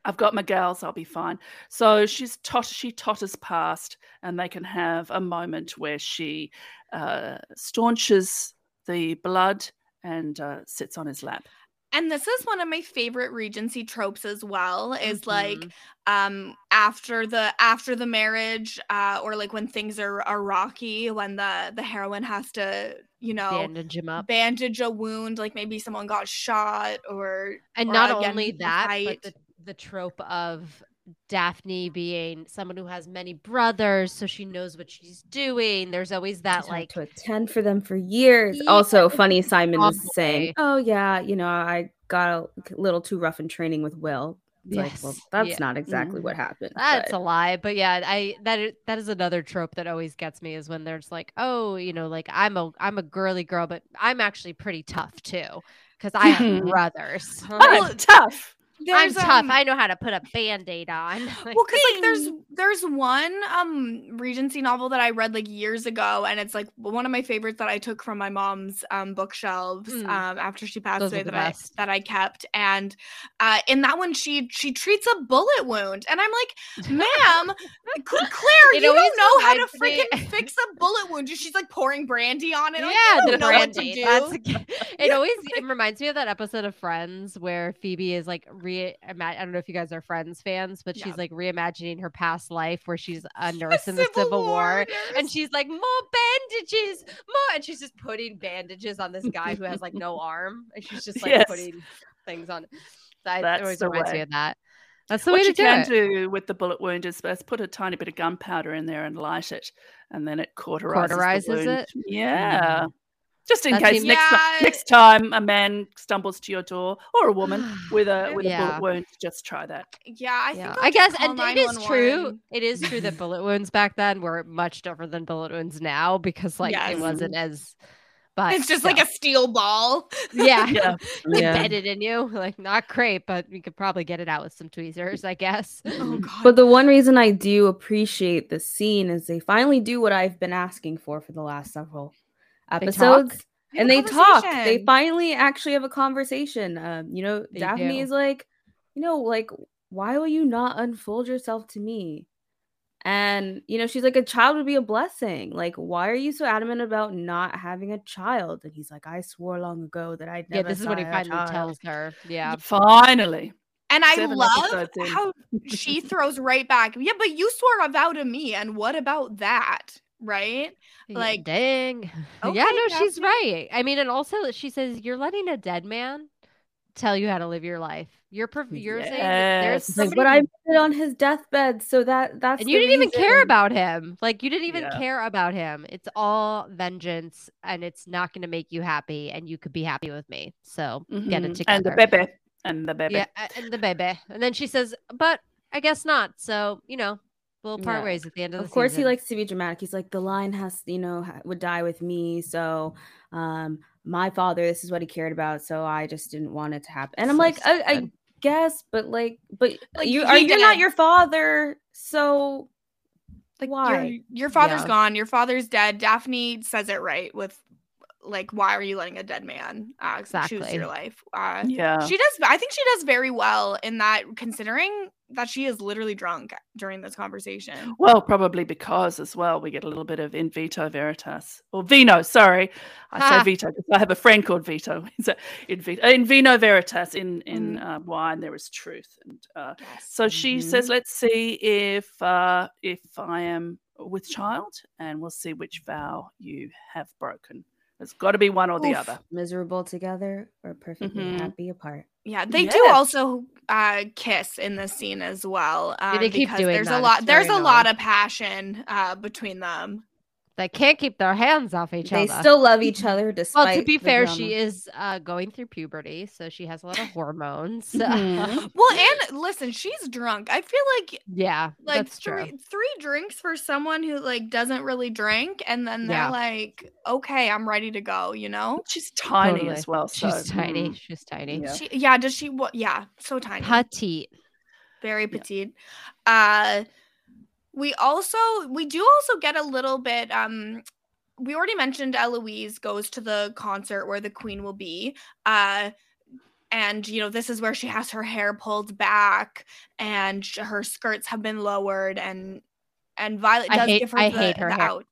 Speaker 2: I've got my gals, I'll be fine. So she's tot- she totters past, and they can have a moment where she uh, staunches the blood and uh, sits on his lap.
Speaker 1: And this is one of my favorite Regency tropes as well. Is like
Speaker 4: Mhm.
Speaker 1: um after the after the marriage, uh, or like when things are, are rocky, when the the heroine has to, you know,
Speaker 4: Bandage him up.
Speaker 1: bandage a wound, like maybe someone got shot or
Speaker 4: And
Speaker 1: or
Speaker 4: not
Speaker 1: again,
Speaker 4: only that, the, the trope of Daphne being someone who has many brothers, so she knows what she's doing. There's always that
Speaker 3: She's
Speaker 4: like
Speaker 3: to attend for them for years.
Speaker 4: Yeah,
Speaker 3: also, funny Simon
Speaker 4: wrong
Speaker 3: was saying, "Oh yeah, you know, I got a little too rough in training with Will." It's like, well,
Speaker 4: Yes,
Speaker 3: that's
Speaker 4: yeah.
Speaker 3: not exactly
Speaker 2: Mhm.
Speaker 3: what happened.
Speaker 4: That's
Speaker 3: but-
Speaker 4: a lie, but yeah, I that that is another trope that always gets me is when there's like, oh, you know, like I'm a I'm a girly girl, but I'm actually pretty tough too because I have brothers.
Speaker 2: I'm tough.
Speaker 4: I'm tough.
Speaker 1: um,
Speaker 4: I know how to put a band-aid on. Like,
Speaker 1: well because like there's there's one um regency novel that i read like years ago and it's like one of my favorites that i took from my mom's um bookshelves
Speaker 4: Mm.
Speaker 1: um after she passed
Speaker 4: Those
Speaker 1: away
Speaker 4: the
Speaker 1: that i that i kept and uh in that one she she treats a bullet wound and i'm like ma'am claire
Speaker 4: It
Speaker 1: you don't know how to
Speaker 4: reminds me-
Speaker 1: freaking fix a bullet wound she's like pouring brandy on it like,
Speaker 4: yeah,
Speaker 1: you
Speaker 4: the
Speaker 1: don't what to
Speaker 4: brandy. That's it. Always it reminds me of that episode of Friends where Phoebe is like re. I don't know if you guys are Friends fans, but she's
Speaker 1: Yeah.
Speaker 4: like reimagining her past life where she's a nurse in the
Speaker 1: Civil
Speaker 4: Civil War,
Speaker 1: nurse.
Speaker 4: and she's like more bandages, more, and she's just putting bandages on this guy who has like no arm, and she's just like
Speaker 2: Yes.
Speaker 4: putting things on. That
Speaker 2: That's
Speaker 4: always
Speaker 2: the
Speaker 4: reminds me of that. That's the
Speaker 2: what
Speaker 4: way to
Speaker 2: you
Speaker 4: do
Speaker 2: can
Speaker 4: it.
Speaker 2: do with the bullet wound is, is put a tiny bit of gunpowder in there and light it, and then it cauterizes,
Speaker 4: Cauterizes it?
Speaker 2: Yeah. Just in
Speaker 4: That
Speaker 2: case next,
Speaker 1: Yeah.
Speaker 2: next time a man stumbles to your door or a woman with a with a bullet wound, just try that.
Speaker 1: Yeah, I
Speaker 4: Yeah,
Speaker 1: think
Speaker 4: I guess, and it is true. It is true that bullet wounds back then were much different than bullet wounds now because, like,
Speaker 1: Yes.
Speaker 4: it wasn't as. But
Speaker 1: It's just like a steel ball.
Speaker 4: yeah,
Speaker 2: Yeah. Yeah.
Speaker 4: embedded in you. Like, not great, but you could probably get it out with some tweezers, I guess.
Speaker 1: Oh mm-hmm. god.
Speaker 3: But the one reason I do appreciate the scene is they finally do what I've been asking for for the last several
Speaker 4: They talk?
Speaker 3: Episodes.
Speaker 1: Have
Speaker 3: and they talk. They finally actually have a conversation. Um, you know,
Speaker 4: They
Speaker 3: Daphne
Speaker 4: do.
Speaker 3: is like, you know, like, why will you not unfold yourself to me? And you know, she's like, a child would be a blessing. Like, why are you so adamant about not having a child? And he's like, I swore long ago that I'd
Speaker 4: Yeah, this is what he finally
Speaker 3: child."
Speaker 4: tells her. Yeah.
Speaker 2: Finally.
Speaker 1: And I
Speaker 2: Seven
Speaker 1: love how she throws right back. Yeah, but you swore a vow to me, and what about that? Right? Like,
Speaker 4: dang.
Speaker 1: okay,
Speaker 4: yeah, no, she's
Speaker 1: Daphne.
Speaker 4: right. I mean, and also she says you're letting a dead man tell you how to live your life. You're prov- you're saying there's
Speaker 2: Yes.
Speaker 3: It's like,
Speaker 4: somebody
Speaker 3: but I
Speaker 4: who-
Speaker 3: on his deathbed, so that that's
Speaker 4: and you didn't even care about him. Like you didn't even
Speaker 2: Yeah.
Speaker 4: care about him. It's all vengeance, and it's not going to make you happy. And you could be happy with me. So get it together.
Speaker 2: And the baby. And the baby.
Speaker 4: Yeah, and the baby. And then she says, "But I guess not." So you know, we'll part
Speaker 3: Yeah.
Speaker 4: ways at the end of the
Speaker 3: Of course, he likes to be dramatic. He's like, the line has, you know, would die with me. So, um, my father, this is what he cared about. So I just didn't want it to happen. And I'm
Speaker 4: So
Speaker 3: like, I, I guess, but like, but
Speaker 1: Like,
Speaker 3: you are you're not your father. So
Speaker 1: Like
Speaker 3: why?
Speaker 1: Your, your father's
Speaker 4: Yeah.
Speaker 1: gone. Your father's dead. Daphne says it right with like, why are you letting a dead man uh, choose your life? Uh,
Speaker 2: Yeah.
Speaker 1: She does. I think she does very well in that, considering that she is literally drunk during this conversation.
Speaker 2: Well, probably because as well we get a little bit of in vito veritas or vino. Sorry, I
Speaker 4: Ha.
Speaker 2: say vito because I have a friend called Vito. He's in, vito, in vino veritas in in
Speaker 1: Mm.
Speaker 2: uh, wine there is truth, and uh,
Speaker 1: Yes.
Speaker 2: so she says, "Let's see if uh, if I am with child, and we'll see which vow you have broken. There's got to be one or the
Speaker 1: Oof.
Speaker 2: other."
Speaker 3: Miserable together or perfectly
Speaker 2: Mhm.
Speaker 3: happy apart.
Speaker 1: Yeah, they do also uh, kiss in this scene as well. Um,
Speaker 4: they keep
Speaker 1: because
Speaker 4: doing
Speaker 1: there's
Speaker 4: that.
Speaker 1: a lot.
Speaker 4: It's
Speaker 1: There's
Speaker 4: very
Speaker 1: a lot of passion uh, between them.
Speaker 4: They can't keep their hands off each
Speaker 3: They
Speaker 4: other.
Speaker 3: They still love each other despite.
Speaker 4: well, to be fair,
Speaker 3: drama.
Speaker 4: she is uh, going through puberty, so she has a lot of hormones.
Speaker 2: Mhm.
Speaker 1: Well, and listen, she's drunk. I feel like
Speaker 4: yeah,
Speaker 1: like
Speaker 4: that's
Speaker 1: three
Speaker 4: true.
Speaker 1: three drinks for someone who like doesn't really drink, and then they're
Speaker 4: Yeah.
Speaker 1: like, okay, I'm ready to go. You know?
Speaker 2: She's tiny
Speaker 4: Totally.
Speaker 2: as well. So,
Speaker 4: She's tiny.
Speaker 2: mm.
Speaker 4: She's tiny.
Speaker 2: Yeah.
Speaker 1: She, yeah. Does she? What? Yeah. So tiny.
Speaker 4: Petite.
Speaker 1: very petite. Uh we also we do also get a little bit um we already mentioned Eloise goes to the concert where the queen will be. Uh and you know this is where she has her hair pulled back and her skirts have been lowered and and Violet
Speaker 4: I hate-
Speaker 1: give her
Speaker 4: I
Speaker 1: the,
Speaker 4: hate her
Speaker 1: the
Speaker 4: hair.
Speaker 1: out.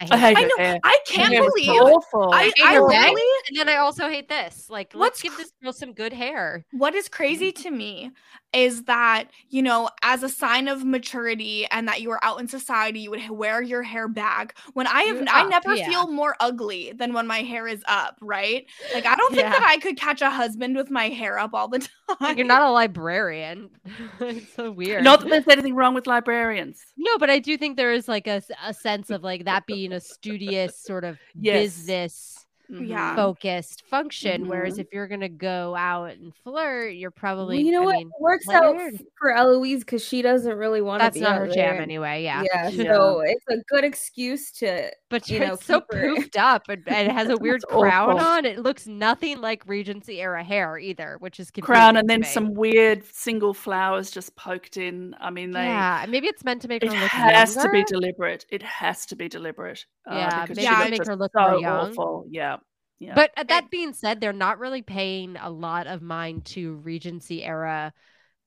Speaker 2: I hate
Speaker 1: I
Speaker 2: her
Speaker 1: know.
Speaker 2: hair.
Speaker 1: I can't
Speaker 2: hair
Speaker 1: believe
Speaker 2: awful.
Speaker 1: I,
Speaker 4: hate
Speaker 1: I really
Speaker 4: and then I also hate this. Like, let's give this girl some good hair.
Speaker 1: what is crazy to me is that you know as a sign of maturity and that you are out in society you would wear your hair back when i have
Speaker 4: You're
Speaker 1: i
Speaker 4: up,
Speaker 1: never
Speaker 4: yeah.
Speaker 1: feel more ugly than when my hair is up right like i don't think
Speaker 4: Yeah.
Speaker 1: that i could catch a husband with my hair up all the time
Speaker 4: You're not a librarian. it's so weird.
Speaker 2: Not that there's anything wrong with librarians.
Speaker 4: No, but I do think there is like a, a sense of like that being a studious sort of
Speaker 2: Yes.
Speaker 4: business
Speaker 1: yeah
Speaker 4: focused function. Whereas
Speaker 2: Mhm.
Speaker 4: if you're gonna go out and flirt, you're probably
Speaker 3: Well, you know
Speaker 4: I
Speaker 3: what?
Speaker 4: mean,
Speaker 3: it works out
Speaker 4: her-
Speaker 3: f- for Eloise because she doesn't really want to
Speaker 4: that's
Speaker 3: be
Speaker 4: not
Speaker 3: out
Speaker 4: her
Speaker 3: there.
Speaker 4: jam anyway. Yeah.
Speaker 3: Yeah,
Speaker 2: Yeah.
Speaker 3: so it's a good excuse to
Speaker 4: But
Speaker 3: you
Speaker 4: you're
Speaker 3: know,
Speaker 4: so
Speaker 3: keep her-
Speaker 4: poofed up and, and it has a weird crown
Speaker 2: awful.
Speaker 4: on. It looks nothing like Regency era hair either, which is
Speaker 2: Crown and then
Speaker 4: me.
Speaker 2: some weird single flowers just poked in. I mean, they.
Speaker 4: Yeah, maybe it's meant to make her look.
Speaker 2: It
Speaker 4: look
Speaker 2: has to be deliberate. It has to be deliberate. uh,
Speaker 4: Yeah,
Speaker 2: because
Speaker 4: maybe
Speaker 2: she
Speaker 1: to
Speaker 4: make her look
Speaker 2: so
Speaker 4: young.
Speaker 2: awful. Yeah, yeah.
Speaker 4: But uh, that being said, they're not really paying a lot of mind to Regency era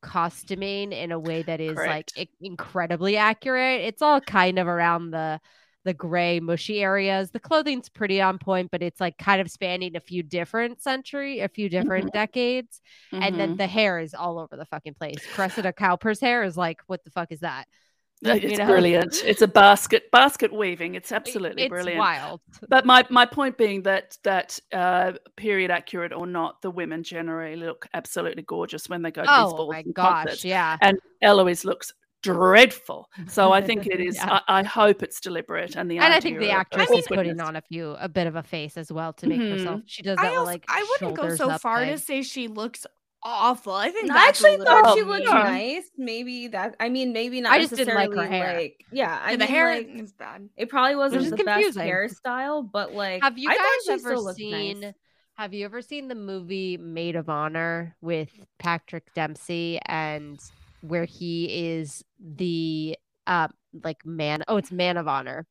Speaker 4: costuming in a way that is
Speaker 2: Correct.
Speaker 4: like incredibly accurate. It's all kind of around the the gray mushy areas. The clothing's pretty on point, but it's like kind of spanning a few different century, a few different decades. And then
Speaker 2: Mhm.
Speaker 4: the hair is all over the fucking place. Cressida Cowper's hair is like, what the fuck is that?
Speaker 2: Uh,
Speaker 4: you
Speaker 2: it's
Speaker 4: know?
Speaker 2: brilliant. It's a basket basket weaving. It's absolutely
Speaker 4: it's
Speaker 2: brilliant.
Speaker 4: wild.
Speaker 2: But my, my point being that that uh, period accurate or not, the women generally look absolutely gorgeous when they go to these
Speaker 4: Oh
Speaker 2: balls
Speaker 4: my
Speaker 2: and
Speaker 4: gosh,
Speaker 2: concerts.
Speaker 4: yeah.
Speaker 2: And Eloise looks dreadful. So I think it is.
Speaker 4: Yeah.
Speaker 2: I, I hope it's deliberate, and the
Speaker 4: and I think the actress is putting on a few a bit of a face as well to make
Speaker 2: Mhm.
Speaker 4: herself. She does that
Speaker 1: I also,
Speaker 4: like
Speaker 1: I wouldn't go so far
Speaker 4: thing.
Speaker 1: to say she looks awful. I think
Speaker 3: I actually thought she
Speaker 1: mean.
Speaker 3: looked nice. Maybe that. I mean, maybe not.
Speaker 4: I just didn't like her hair.
Speaker 3: Like, yeah, I
Speaker 1: Yeah, the hair
Speaker 3: like,
Speaker 1: is bad.
Speaker 3: It probably wasn't
Speaker 4: is
Speaker 3: the best
Speaker 4: confusing.
Speaker 3: hairstyle, but like,
Speaker 4: Have you
Speaker 3: I
Speaker 4: guys ever seen?
Speaker 3: nice.
Speaker 4: Have you ever seen the movie Made of Honor with Patrick Dempsey and where he is the uh like man? Oh, it's Man of Honor.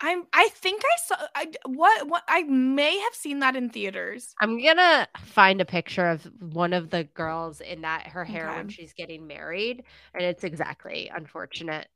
Speaker 1: I'm. I think I saw. I what what I may have seen that in theaters.
Speaker 4: I'm gonna find a picture of one of the girls in that her hair when she's getting married, and it's exactly unfortunate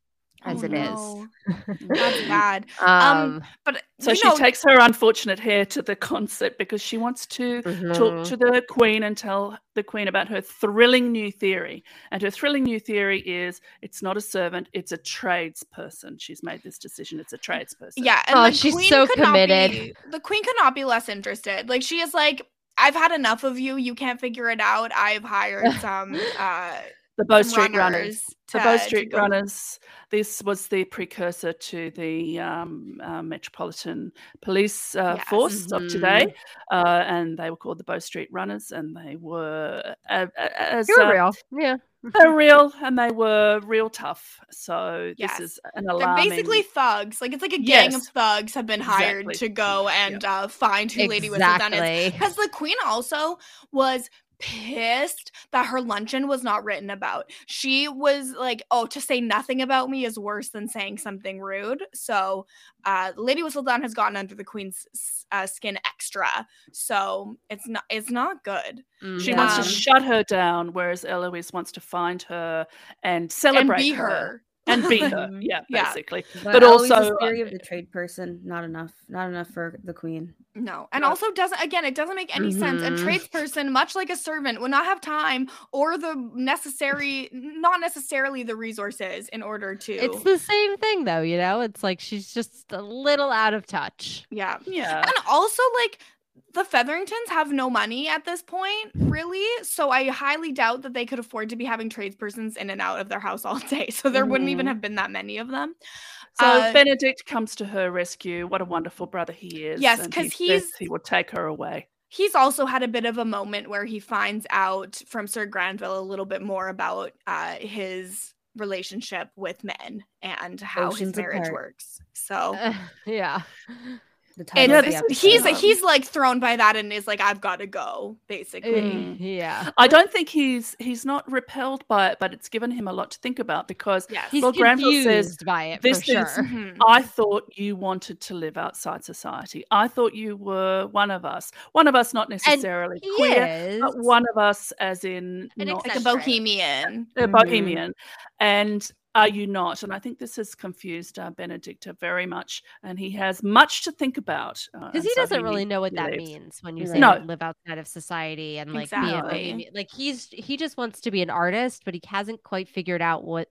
Speaker 4: as
Speaker 1: Oh,
Speaker 4: it is.
Speaker 1: no. That's bad.
Speaker 4: Um,
Speaker 1: Um, but
Speaker 2: So she
Speaker 1: know,
Speaker 2: takes her unfortunate hair to the concert because she wants to talk
Speaker 4: Mhm.
Speaker 2: to the queen and tell the queen about her thrilling new theory. And her thrilling new theory is it's not a servant, it's a tradesperson. She's made this decision, it's a tradesperson.
Speaker 1: Yeah, and
Speaker 4: Oh,
Speaker 1: the
Speaker 4: she's
Speaker 1: queen
Speaker 4: so
Speaker 1: could not
Speaker 4: committed.
Speaker 1: be- the queen could not be less interested. Like she is like, I've had enough of you. You can't figure it out. I've hired some uh
Speaker 2: The Bow Street Runners.
Speaker 1: runners
Speaker 2: The Bow Street
Speaker 1: go-
Speaker 2: Runners. This was the precursor to the um, uh, Metropolitan Police uh,
Speaker 1: Yes.
Speaker 2: Force of
Speaker 4: Mhm.
Speaker 2: today, uh, and they were called the Bow Street Runners, and they were as
Speaker 4: You're
Speaker 2: uh,
Speaker 4: real, yeah.
Speaker 2: they're real, and they were real tough. So
Speaker 1: Yes.
Speaker 2: this is an alarming.
Speaker 1: They're basically thugs. Like it's like a gang of thugs have been hired
Speaker 2: Exactly.
Speaker 1: to go and uh, find who Lady Whistledown is. Because the queen also was pissed that her luncheon was not written about. She was like, "Oh, to say nothing about me is worse than saying something rude." So, uh, Lady Whistledown has gotten under the queen's uh, skin extra. So it's not it's not good.
Speaker 2: She
Speaker 4: Mhm.
Speaker 2: wants to shut her down, whereas Eloise wants to find her and celebrate
Speaker 1: be
Speaker 2: her.
Speaker 1: her.
Speaker 2: And be her. Yeah,
Speaker 1: Yeah.
Speaker 2: basically.
Speaker 3: But,
Speaker 2: But,
Speaker 3: Eloise's
Speaker 2: also,
Speaker 3: theory of the trade person, not enough, not enough for the queen.
Speaker 1: No, and
Speaker 2: Yeah.
Speaker 1: also doesn't again, it doesn't make any sense. A
Speaker 4: Mhm.
Speaker 1: tradesperson, much like a servant, would not have time or the necessary, not necessarily the resources in order to.
Speaker 4: It's the same thing though, you know? It's like she's just a little out of touch.
Speaker 1: yeah,
Speaker 2: yeah.
Speaker 1: and also like the Featheringtons have no money at this point, really. So I highly doubt that they could afford to be having tradespersons in and out of their house all day. So there wouldn't even
Speaker 2: Mhm.
Speaker 1: have been that many of them.
Speaker 2: So
Speaker 1: Uh,
Speaker 2: Benedict comes to her rescue. What a wonderful brother he is.
Speaker 1: Yes, because
Speaker 2: he says
Speaker 1: he's-
Speaker 2: he will take her away.
Speaker 1: he's also had a bit of a moment where he finds out from Sir Granville a little bit more about uh, his relationship with men and how his marriage
Speaker 3: apart.
Speaker 1: works. So
Speaker 4: yeah.
Speaker 3: The
Speaker 1: it's,
Speaker 3: title of the
Speaker 1: he's
Speaker 3: episode.
Speaker 1: he's like thrown by that and is like, I've got to go, basically.
Speaker 2: Mm.
Speaker 4: Yeah.
Speaker 2: I don't think he's he's not repelled by it, but it's given him a lot to think about because
Speaker 1: Yes.
Speaker 4: He's
Speaker 2: Lord Granville says
Speaker 4: confused by it
Speaker 2: this
Speaker 4: for sure.
Speaker 2: is
Speaker 1: Mhm.
Speaker 2: I thought you wanted to live outside society. I thought you were one of us. One of us not necessarily
Speaker 4: he
Speaker 2: queer,
Speaker 4: is.
Speaker 2: but one of us as in
Speaker 4: An
Speaker 2: not
Speaker 1: Like a bohemian.
Speaker 2: a bohemian. And are you not? And I think this has confused uh, Benedicta very much, and he has much to think about. uh,
Speaker 4: Because
Speaker 2: and
Speaker 4: he
Speaker 2: so
Speaker 4: doesn't really know what that
Speaker 2: leaves.
Speaker 4: means when you say
Speaker 2: No.
Speaker 4: live outside of society and like be a
Speaker 1: Exactly.
Speaker 4: bohemian. Like he's he just wants to be an artist, but he hasn't quite figured out what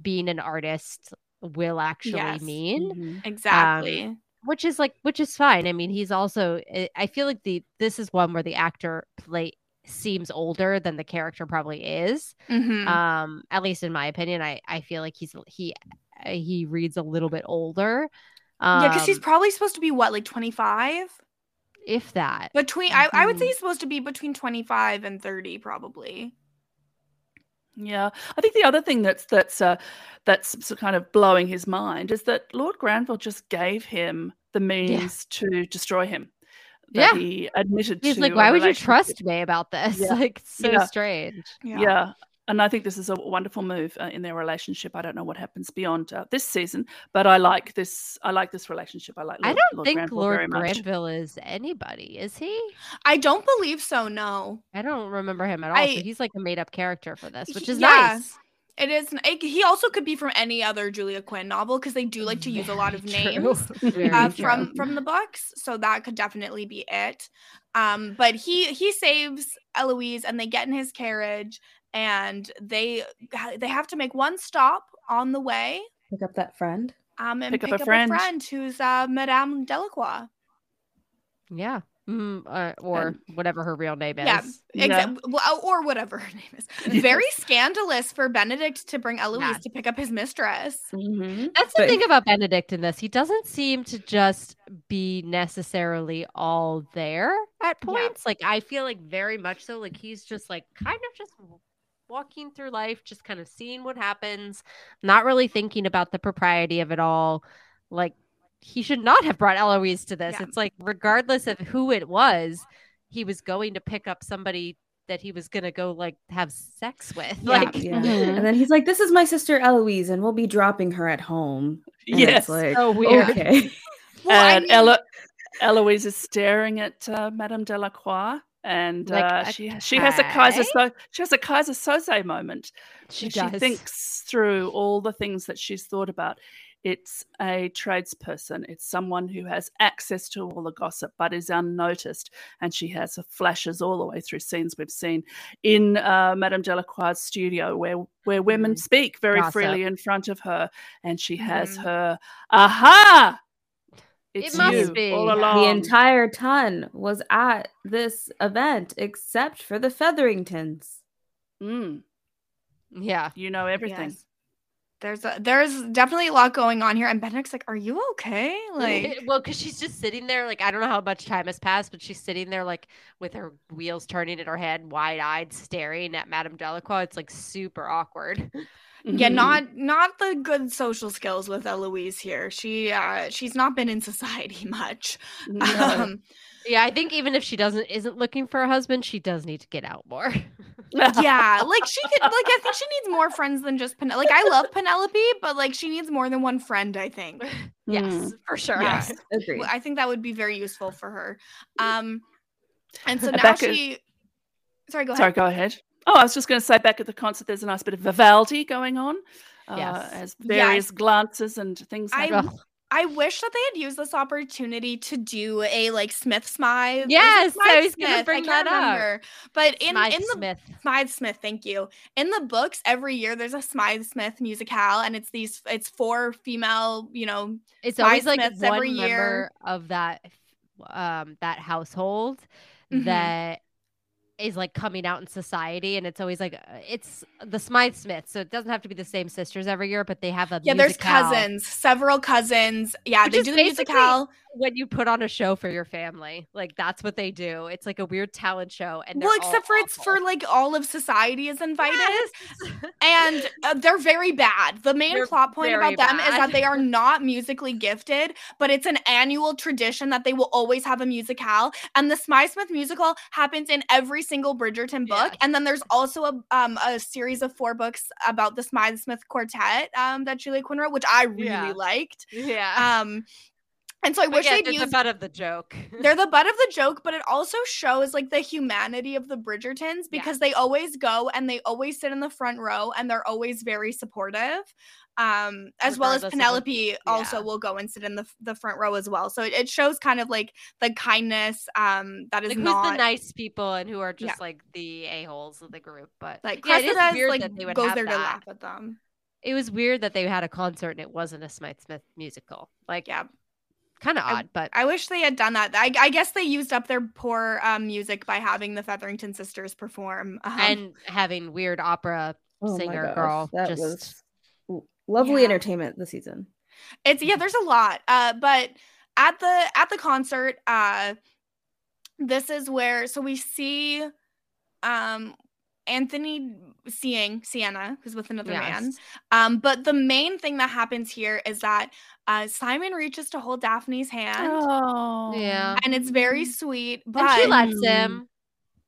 Speaker 4: being an artist will actually
Speaker 1: Yes.
Speaker 4: mean.
Speaker 3: Mhm.
Speaker 1: Exactly.
Speaker 4: Which is like which is fine. I mean, he's also I feel like the this is one where the actor play seems older than the character probably is.
Speaker 1: Mhm.
Speaker 4: Um, at least in my opinion, I I feel like he's he uh, he reads a little bit older. Um,
Speaker 1: yeah, because he's probably supposed to be what, like 25?
Speaker 4: if that.
Speaker 1: Between, I, I would say
Speaker 4: Mhm.
Speaker 1: he's supposed to be between 25 and 30, probably.
Speaker 2: Yeah, I think the other thing that's that's uh, that's kind of blowing his mind is that Lord Granville just gave him the means to destroy him. That
Speaker 4: Yeah.
Speaker 2: he admitted
Speaker 4: He's
Speaker 2: to.
Speaker 4: like, why would you trust me about this?
Speaker 2: Yeah.
Speaker 4: Like, so
Speaker 2: Yeah.
Speaker 4: strange.
Speaker 2: Yeah. And I think this is a wonderful move uh, in their relationship. I don't know what happens beyond uh, this season, but I like this. I like this relationship. I like. Lord,
Speaker 4: I don't
Speaker 2: Lord
Speaker 4: think
Speaker 2: Granville very
Speaker 4: Lord
Speaker 2: much.
Speaker 4: Granville is anybody, is he?
Speaker 1: I don't believe so, no.
Speaker 4: I don't remember him at all.
Speaker 1: I-
Speaker 4: so he's like a made up character for this, which is
Speaker 1: Yeah,
Speaker 4: nice.
Speaker 1: It is. it- he also could be from any other Julia Quinn novel because they do like to use a lot of
Speaker 4: true.
Speaker 1: names uh, from from the books, so that could definitely be it. Um, but he he saves Eloise, and they get in his carriage, and they they have to make one stop on the way,
Speaker 3: Pick up that friend.
Speaker 1: um, and
Speaker 2: Pick
Speaker 1: pick,
Speaker 2: up a
Speaker 1: up,
Speaker 2: friend.
Speaker 1: a friend who's uh, Madame Delacroix.
Speaker 4: Yeah. Mm, uh, or whatever her real name is.
Speaker 1: Yeah, exactly. Well, or whatever her name is. Very scandalous for Benedict to bring Eloise
Speaker 4: Yeah.
Speaker 1: to pick up his mistress.
Speaker 4: That's the thing about Benedict in this. He doesn't seem to just be necessarily all there at points. Like I feel like very much so. Like he's just like kind of just walking through life, just kind of seeing what happens, not really thinking about the propriety of it all. Like he should not have brought Eloise to this. It's like regardless of who it was, he was going to pick up somebody that he was gonna go like have sex with. Like
Speaker 3: Yeah. And then he's like, "This is my sister Eloise, and we'll be dropping her at home." And it's
Speaker 2: Yes.
Speaker 3: like,
Speaker 4: So weird.
Speaker 3: Okay.
Speaker 2: and Elo- Eloise is staring at uh, Madame Delacroix, and
Speaker 4: Like,
Speaker 2: uh, she she has a
Speaker 4: Keyser
Speaker 2: so- she has a Keyser Söze moment.
Speaker 4: She
Speaker 2: where
Speaker 4: does.
Speaker 2: thinks through all the things that she's thought about. It's a tradesperson. It's someone who has access to all the gossip, but is unnoticed. And she has flashes all the way through scenes we've seen in uh, Madame Delacroix's studio, where where women speak very
Speaker 4: Gossip.
Speaker 2: freely in front of her, and she has
Speaker 1: Mhm.
Speaker 2: her aha. It's
Speaker 4: must
Speaker 2: you
Speaker 4: be.
Speaker 2: all along.
Speaker 3: The entire ton was at this event except for the Featheringtons.
Speaker 2: Mm,
Speaker 4: Yeah.
Speaker 2: you know everything.
Speaker 1: Yes. There's a, there's definitely a lot going on here, and Benedict's like, "Are you okay?" Like,
Speaker 4: well, because she's just sitting there, like I don't know how much time has passed, but she's sitting there, like with her wheels turning in her head, wide-eyed, staring at Madame Delacroix. It's like super awkward.
Speaker 1: yeah,
Speaker 2: Mhm.
Speaker 1: not not the good social skills with Eloise here. She uh she's not been in society much.
Speaker 2: No.
Speaker 1: Um,
Speaker 4: Yeah, I think even if she doesn't isn't looking for a husband, she does need to get out more.
Speaker 1: yeah, like she could like I think she needs more friends than just Penelope. Like I love Penelope, but like she needs more than one friend. I think.
Speaker 4: yes, for sure.
Speaker 1: Yes.
Speaker 3: Agreed.
Speaker 1: I think that would be very useful for her. Um, and so now
Speaker 2: Rebecca-
Speaker 1: she. Sorry, go ahead.
Speaker 2: Sorry, go ahead. Oh, I was just going to say back at the concert, there's a nice bit of Vivaldi going on. Uh,
Speaker 4: Yes.
Speaker 2: As
Speaker 1: Yes.
Speaker 2: various glances and things
Speaker 1: I
Speaker 2: happen.
Speaker 1: I wish that they had used this opportunity to do a like Smith Smythe. it
Speaker 4: Yes, I
Speaker 1: Smythe
Speaker 4: was gonna bring
Speaker 1: I
Speaker 4: that up.
Speaker 1: But in
Speaker 4: Smythe
Speaker 1: in the
Speaker 4: Smith.
Speaker 1: Smythe Smith, thank you. In the books, every year there's a Smythe Smith musicale, and it's these it's four female, you know,
Speaker 4: It's
Speaker 1: Smythe
Speaker 4: always like
Speaker 1: Smiths
Speaker 4: one
Speaker 1: every
Speaker 4: member
Speaker 1: year.
Speaker 4: of that um that household
Speaker 1: Mhm.
Speaker 4: that is like coming out in society and it's always like uh, it's the Smythe Smiths so it doesn't have to be the same sisters every year but they have a
Speaker 1: Yeah, there's cousins, several cousins. Yeah,
Speaker 4: which
Speaker 1: they do the musicale.
Speaker 4: When you put on a show for your family like that's what they do it's like a weird talent show and
Speaker 1: Well, except for
Speaker 4: all
Speaker 1: it's for like all of society is invited,
Speaker 4: Yes.
Speaker 1: and uh, they're very bad. The main
Speaker 4: They're
Speaker 1: plot point about them is that they are not musically gifted, but it's an annual tradition that they will always have a musicale. And the Smythe Smith musical happens in every single Bridgerton book,
Speaker 4: Yes.
Speaker 1: and then there's also a um a series of four books about the Smythe Smith quartet um that Julia Quinn wrote, which I really
Speaker 4: Yeah.
Speaker 1: liked.
Speaker 4: yeah
Speaker 1: Um, and so I wish
Speaker 4: Again,
Speaker 1: they'd
Speaker 4: they're
Speaker 1: use
Speaker 4: the butt of the joke
Speaker 1: they're the butt of the joke, but it also shows like the humanity of the Bridgertons because they always go and they always sit in the front row and they're always very supportive. Um, as well as
Speaker 4: Regardless
Speaker 1: Penelope also
Speaker 4: yeah.
Speaker 1: will go and sit in the the front row as well. So it, it shows kind of like the kindness um that is
Speaker 4: like
Speaker 1: not
Speaker 4: who's the nice people and who are just
Speaker 1: Yeah.
Speaker 4: like the a-holes of the group but
Speaker 1: like
Speaker 4: yeah, it is
Speaker 1: like
Speaker 4: that they would
Speaker 1: goes there to laugh at them.
Speaker 4: it was weird that they had a concert and it wasn't a Smythe Smith musical. Like,
Speaker 1: Yeah.
Speaker 4: Kind of
Speaker 1: I-
Speaker 4: odd, but
Speaker 1: I wish they had done that. I, I guess they used up their poor um, music by having the Featherington sisters perform. Um,
Speaker 4: and having weird opera
Speaker 3: Oh
Speaker 4: singer
Speaker 3: gosh,
Speaker 4: girl
Speaker 3: That
Speaker 4: just
Speaker 3: was lovely
Speaker 1: Yeah.
Speaker 3: entertainment this season.
Speaker 1: it's yeah there's a lot uh but at the at the concert uh this is where so we see um anthony seeing sienna who's with another man um but the main thing that happens here is that uh simon reaches to hold daphne's hand
Speaker 2: Oh.
Speaker 4: yeah.
Speaker 1: and it's very sweet but
Speaker 4: And she lets him.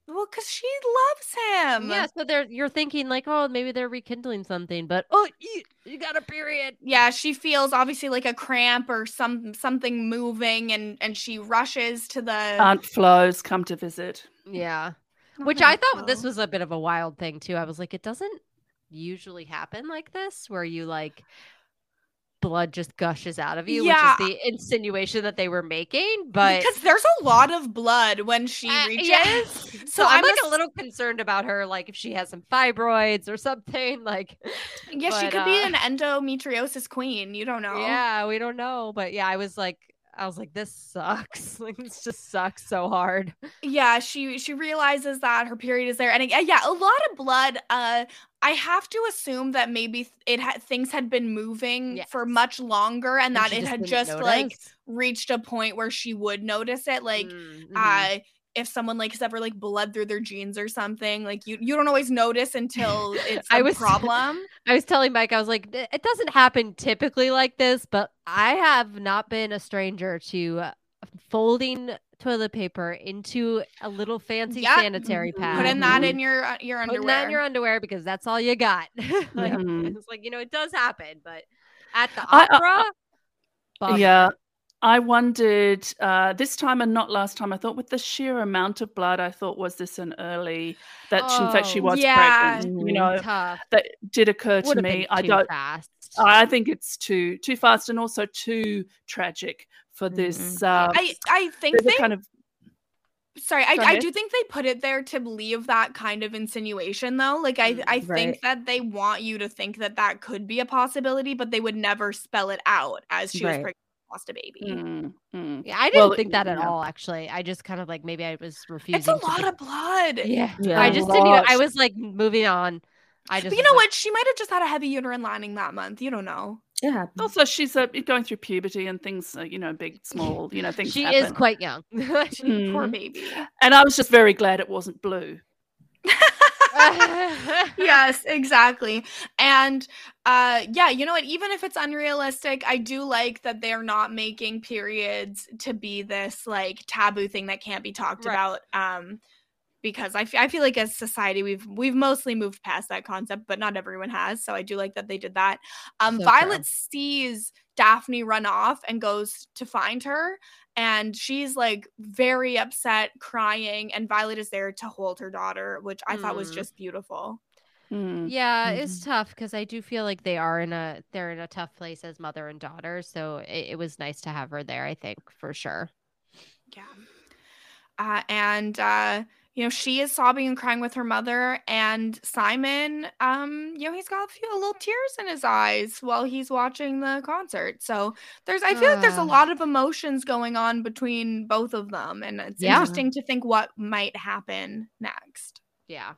Speaker 1: well because she loves him
Speaker 4: Yeah, so they're you're thinking like, oh, maybe they're rekindling something, but oh, you, you got a period.
Speaker 1: yeah she feels obviously like a cramp or some something moving and and she rushes to the
Speaker 2: Aunt Flo's come to visit.
Speaker 4: Yeah, which I thought this was a bit of a wild thing too. I was like, it doesn't usually happen like this, where you like blood just gushes out of you,
Speaker 1: Yeah.
Speaker 4: which is the insinuation that they were making. But
Speaker 1: because there's a lot of blood when she
Speaker 4: Uh,
Speaker 1: reaches.
Speaker 4: yeah.
Speaker 1: So,
Speaker 4: So I'm like
Speaker 1: ass-
Speaker 4: a little concerned about her, like if she has some fibroids or something. Like,
Speaker 1: Yeah, she
Speaker 4: but,
Speaker 1: could be
Speaker 4: uh,
Speaker 1: an endometriosis queen. You don't know.
Speaker 4: Yeah, we don't know, but yeah, I was like, I was like, this sucks. Like this just sucks so hard.
Speaker 1: Yeah, she she realizes that her period is there, and yeah, a lot of blood. Uh, I have to assume that maybe it had things had been moving
Speaker 4: Yes.
Speaker 1: for much longer, and
Speaker 4: And
Speaker 1: that it
Speaker 4: just
Speaker 1: had just like reached a point where she would notice it. Like,
Speaker 4: Mm, mhm.
Speaker 1: uh, if someone like has ever like bled through their jeans or something, like you you don't always notice until it's a
Speaker 4: I was
Speaker 1: problem.
Speaker 4: I was telling Mike, I was like, "It it doesn't happen typically like this, but I have not been a stranger to uh, folding toilet paper into a little fancy
Speaker 1: Yeah,
Speaker 4: sanitary pad.
Speaker 1: Putting that in your uh, your
Speaker 4: Putting
Speaker 1: underwear.
Speaker 4: that in your underwear because that's all you got. like. It's like, you know, it does happen, but at the
Speaker 2: I- I-
Speaker 4: opera.
Speaker 2: Yeah. I wondered uh, this time and not last time. I thought with the sheer amount of blood, I thought was this an early that she, in fact she
Speaker 4: Oh,
Speaker 2: was
Speaker 1: yeah.
Speaker 2: pregnant. You know,
Speaker 4: tough.
Speaker 2: that did occur to
Speaker 4: Would've
Speaker 2: me. I don't.
Speaker 4: fast.
Speaker 2: I think it's too too fast and also too tragic for this. Uh,
Speaker 1: I I think they
Speaker 2: kind of
Speaker 1: Sorry, I, I do think they put it there to leave that kind of insinuation, though. Like, I, I
Speaker 3: right.
Speaker 1: think that they want you to think that that could be a possibility, but they would never spell it out as she was pregnant, lost a baby.
Speaker 2: mm, mm.
Speaker 4: Yeah, I didn't
Speaker 2: Well,
Speaker 4: think that at
Speaker 2: yeah.
Speaker 4: all. Actually, I just kind of like maybe I was refusing.
Speaker 1: It's a
Speaker 4: to
Speaker 1: lot
Speaker 4: be-
Speaker 1: of blood.
Speaker 4: Yeah,
Speaker 3: Yeah.
Speaker 4: I
Speaker 2: A
Speaker 4: just didn't. Even, I was like moving on. I just.
Speaker 1: But you know
Speaker 4: like,
Speaker 1: what? She might have just had a heavy uterine lining that month. You don't know.
Speaker 3: It happens.
Speaker 2: Also, she's uh, going through puberty and things. Uh, you know, big, small. You know, things.
Speaker 4: She
Speaker 2: happen.
Speaker 4: is quite young.
Speaker 1: Poor
Speaker 2: Mm.
Speaker 1: baby.
Speaker 2: And I was just very glad it wasn't blue.
Speaker 1: yes, exactly. And uh yeah, you know what, even if it's unrealistic, I do like that they're not making periods to be this like taboo thing that can't be talked
Speaker 4: Right.
Speaker 1: about um because I I feel like as society we've we've mostly moved past that concept, but not everyone has. So I do like that they did that. Um
Speaker 4: So
Speaker 1: Violet
Speaker 4: true.
Speaker 1: sees Daphne run off and goes to find her and she's like very upset crying and Violet is there to hold her daughter, which I thought was
Speaker 4: Mm.
Speaker 1: just beautiful.
Speaker 2: Mm.
Speaker 4: yeah, it's tough because I do feel like they are in a they're in a tough place as mother and daughter. So it, it was nice to have her there. I think for sure.
Speaker 1: Yeah. Uh, and uh, you know, she is sobbing and crying with her mother, and Simon, um, you know, he's got a few little tears in his eyes while he's watching the concert. So there's, I feel like there's a
Speaker 4: Ah.
Speaker 1: lot of emotions going on between both of them, and it's
Speaker 4: Yeah.
Speaker 1: interesting to think what might happen next.
Speaker 4: Yeah.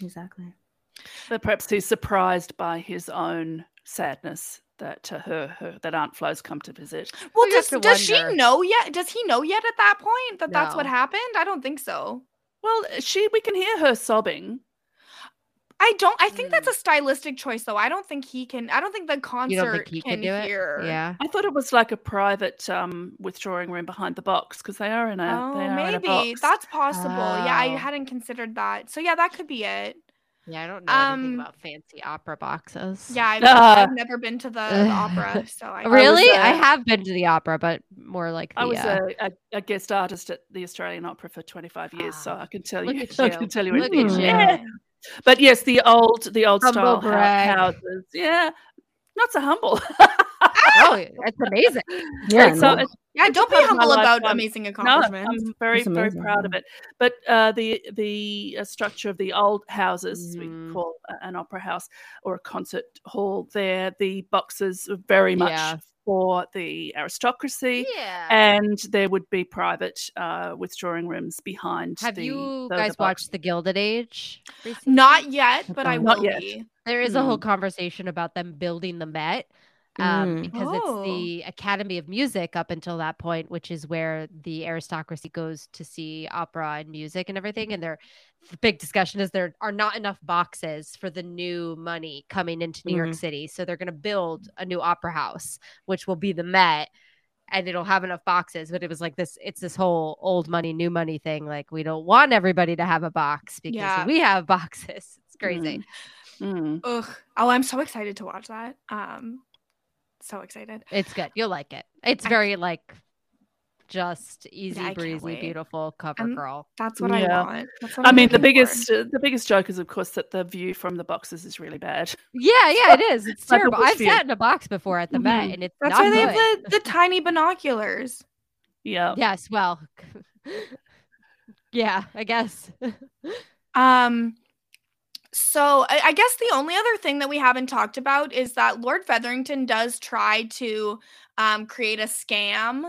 Speaker 3: Exactly.
Speaker 2: But perhaps he's surprised by his own sadness that to her, her that Aunt Flo's come to visit.
Speaker 1: Well,
Speaker 4: you have
Speaker 1: does
Speaker 4: to
Speaker 1: does she know yet? Does he know yet at that point that that's what happened? I don't think so.
Speaker 2: Well, she we can hear her sobbing.
Speaker 1: I don't. I think that's a stylistic choice, though. I don't think he can. I don't think the concert
Speaker 4: You think he
Speaker 1: can
Speaker 4: could do it?
Speaker 1: hear.
Speaker 4: Yeah.
Speaker 2: I thought it was like a private um, withdrawing room behind the box because they are in a
Speaker 1: Oh,
Speaker 2: they are in a
Speaker 1: maybe
Speaker 2: box.
Speaker 1: that's possible. Yeah, I
Speaker 4: Oh.
Speaker 1: hadn't considered that. So yeah, that could be it.
Speaker 4: Yeah, I don't know anything
Speaker 1: Um,
Speaker 4: about fancy opera boxes.
Speaker 1: Yeah, I've,
Speaker 2: Ah.
Speaker 1: I've never been to the, the opera, so I
Speaker 4: really? I,
Speaker 2: uh,
Speaker 4: have been to the opera, but more like the.
Speaker 2: I was
Speaker 4: uh,
Speaker 2: a, a, guest artist at the Australian Opera for 25 years, so I can tell you. I can tell you.
Speaker 4: Look
Speaker 2: anything.
Speaker 4: at you.
Speaker 2: Yeah. But yes, the old the old
Speaker 4: Humble
Speaker 2: style
Speaker 4: brag.
Speaker 2: houses. Yeah, not so humble.
Speaker 4: oh, it's amazing.
Speaker 3: Yeah.
Speaker 2: so
Speaker 3: no.
Speaker 2: it's
Speaker 1: yeah. Don't be
Speaker 2: part of my
Speaker 1: humble about
Speaker 2: lifetime.
Speaker 1: amazing
Speaker 2: No,
Speaker 1: accomplishments.
Speaker 2: I'm very very proud of it. But uh, the the uh, structure of the old houses, as
Speaker 4: Mhm.
Speaker 2: we call an opera house or a concert hall, there the boxes are very much
Speaker 4: Yeah.
Speaker 2: for the aristocracy.
Speaker 4: Yeah.
Speaker 2: And there would be private uh, withdrawing rooms behind.
Speaker 4: Have
Speaker 2: the,
Speaker 4: you
Speaker 2: the- the
Speaker 4: guys
Speaker 2: box.
Speaker 4: watched The Gilded Age? recently?
Speaker 1: Not yet, but I
Speaker 2: Not
Speaker 1: will
Speaker 2: yet.
Speaker 1: be.
Speaker 4: There is a whole
Speaker 2: Mm.
Speaker 4: conversation about them building the Met. Um,
Speaker 3: Mm.
Speaker 4: because
Speaker 1: Oh.
Speaker 4: it's the Academy of Music up until that point, which is where the aristocracy goes to see opera and music and everything. And there, the big discussion is there are not enough boxes for the new money coming into New York
Speaker 3: Mhm.
Speaker 4: City, so they're going to build a new opera house, which will be the Met, and it'll have enough boxes. But it was like this, it's this whole old money, new money thing. Like we don't want everybody to have a box because
Speaker 1: Yeah.
Speaker 4: we have boxes. It's crazy.
Speaker 2: Mm.
Speaker 1: Ugh. Oh, I'm so excited to watch that. Um, so excited.
Speaker 4: It's good. You'll like it. It's
Speaker 1: I-
Speaker 4: very like just easy
Speaker 1: I can't
Speaker 4: breezy, beautiful cover
Speaker 1: Um,
Speaker 4: girl.
Speaker 1: That's what
Speaker 2: Yeah.
Speaker 1: I want. That's what
Speaker 2: I mean, the
Speaker 1: looking for.
Speaker 2: biggest uh, the biggest joke is, of course, that the view from the boxes is really bad.
Speaker 4: Yeah, yeah, it is. It's
Speaker 2: Like
Speaker 4: terrible. I've
Speaker 2: view.
Speaker 4: sat in a box before at the Met,
Speaker 2: Mhm.
Speaker 4: and it's
Speaker 1: That's
Speaker 4: not
Speaker 1: why they
Speaker 4: good.
Speaker 1: have the, the tiny binoculars.
Speaker 2: Yeah.
Speaker 4: Yes, well, yeah, I guess.
Speaker 1: Um, so I, I guess the only other thing that we haven't talked about is that Lord Featherington does try to um, create a scam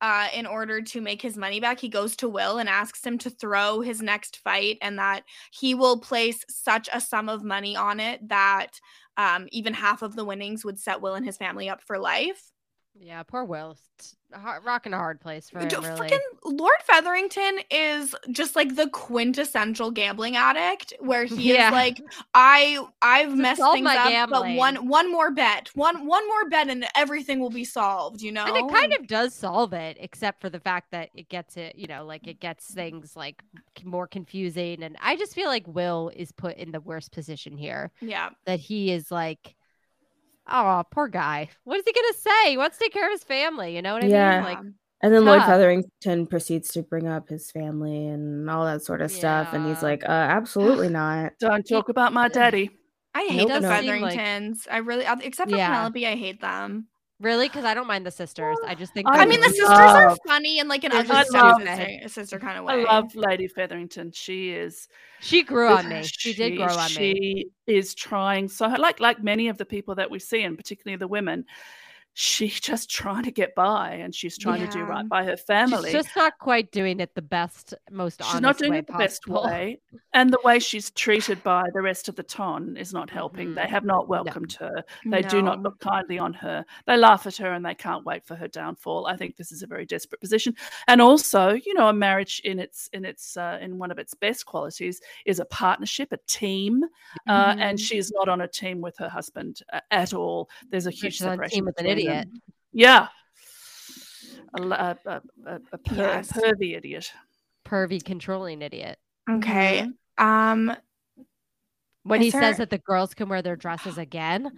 Speaker 1: uh, in order to make his money back, he goes to Will and asks him to throw his next fight and that he will place such a sum of money on it that um, even half of the winnings would set Will and his family up for life.
Speaker 4: Yeah, poor Will. It's a hard, rocking a hard place for him. Really.
Speaker 1: Freaking Lord Featherington is just like the quintessential gambling addict, where he
Speaker 4: Yeah.
Speaker 1: is like, I I've messed things up, but one one more bet, one one more bet, and everything will be solved. You know,
Speaker 4: And it kind of does solve it, except for the fact that it gets it, you know, like it gets things like more confusing. And I just feel like Will is put in the worst position here.
Speaker 1: yeah.
Speaker 4: That he is like, oh, poor guy. What is he gonna say? He wants to take care of his family. You know what I
Speaker 3: Yeah.
Speaker 4: mean? Like,
Speaker 3: And then
Speaker 4: Lord.
Speaker 3: Featherington proceeds to bring up his family and all that sort of stuff. And he's like, uh, absolutely not.
Speaker 2: Don't talk about my daddy.
Speaker 1: I
Speaker 3: Nope,
Speaker 1: hate the
Speaker 3: no.
Speaker 1: Featheringtons. I really, except for
Speaker 4: Yeah.
Speaker 1: Penelope, I hate them.
Speaker 4: Really? Because I don't mind the sisters. I just think.
Speaker 2: I
Speaker 1: I mean, the
Speaker 4: really-
Speaker 1: sisters are funny and like an
Speaker 2: I
Speaker 1: ugly
Speaker 2: love-
Speaker 1: stepsister sister kind of way.
Speaker 2: I love Lady Featherington. She is.
Speaker 4: She grew on me. She did grow on me.
Speaker 2: She is trying so like like many of the people that we see, and particularly the women. She's just trying to get by, and she's trying to do right by her family.
Speaker 4: She's just not quite doing it the best, most
Speaker 2: She's
Speaker 4: honest
Speaker 2: not doing
Speaker 4: way
Speaker 2: it the best
Speaker 4: possible.
Speaker 2: way, and the way she's treated by the rest of the ton is not helping. They
Speaker 4: Mhm.
Speaker 2: have not welcomed her. They do not look kindly on her. They laugh at her, and they can't wait for her downfall. I think this is a very desperate position, and also, you know, a marriage in its in its uh, in one of its best qualities is a partnership, a team, uh,
Speaker 4: Mm-hmm.
Speaker 2: and she is not on a team with her husband uh, at all. There's a huge
Speaker 4: she's on a
Speaker 2: separation
Speaker 4: team with an
Speaker 2: between
Speaker 4: idiot.
Speaker 2: them. Yeah. a, per-
Speaker 1: Yes.
Speaker 2: pervy idiot.
Speaker 4: Pervy, controlling idiot.
Speaker 1: Okay. Um,
Speaker 4: when he
Speaker 1: there-
Speaker 4: says that the girls can wear their dresses again,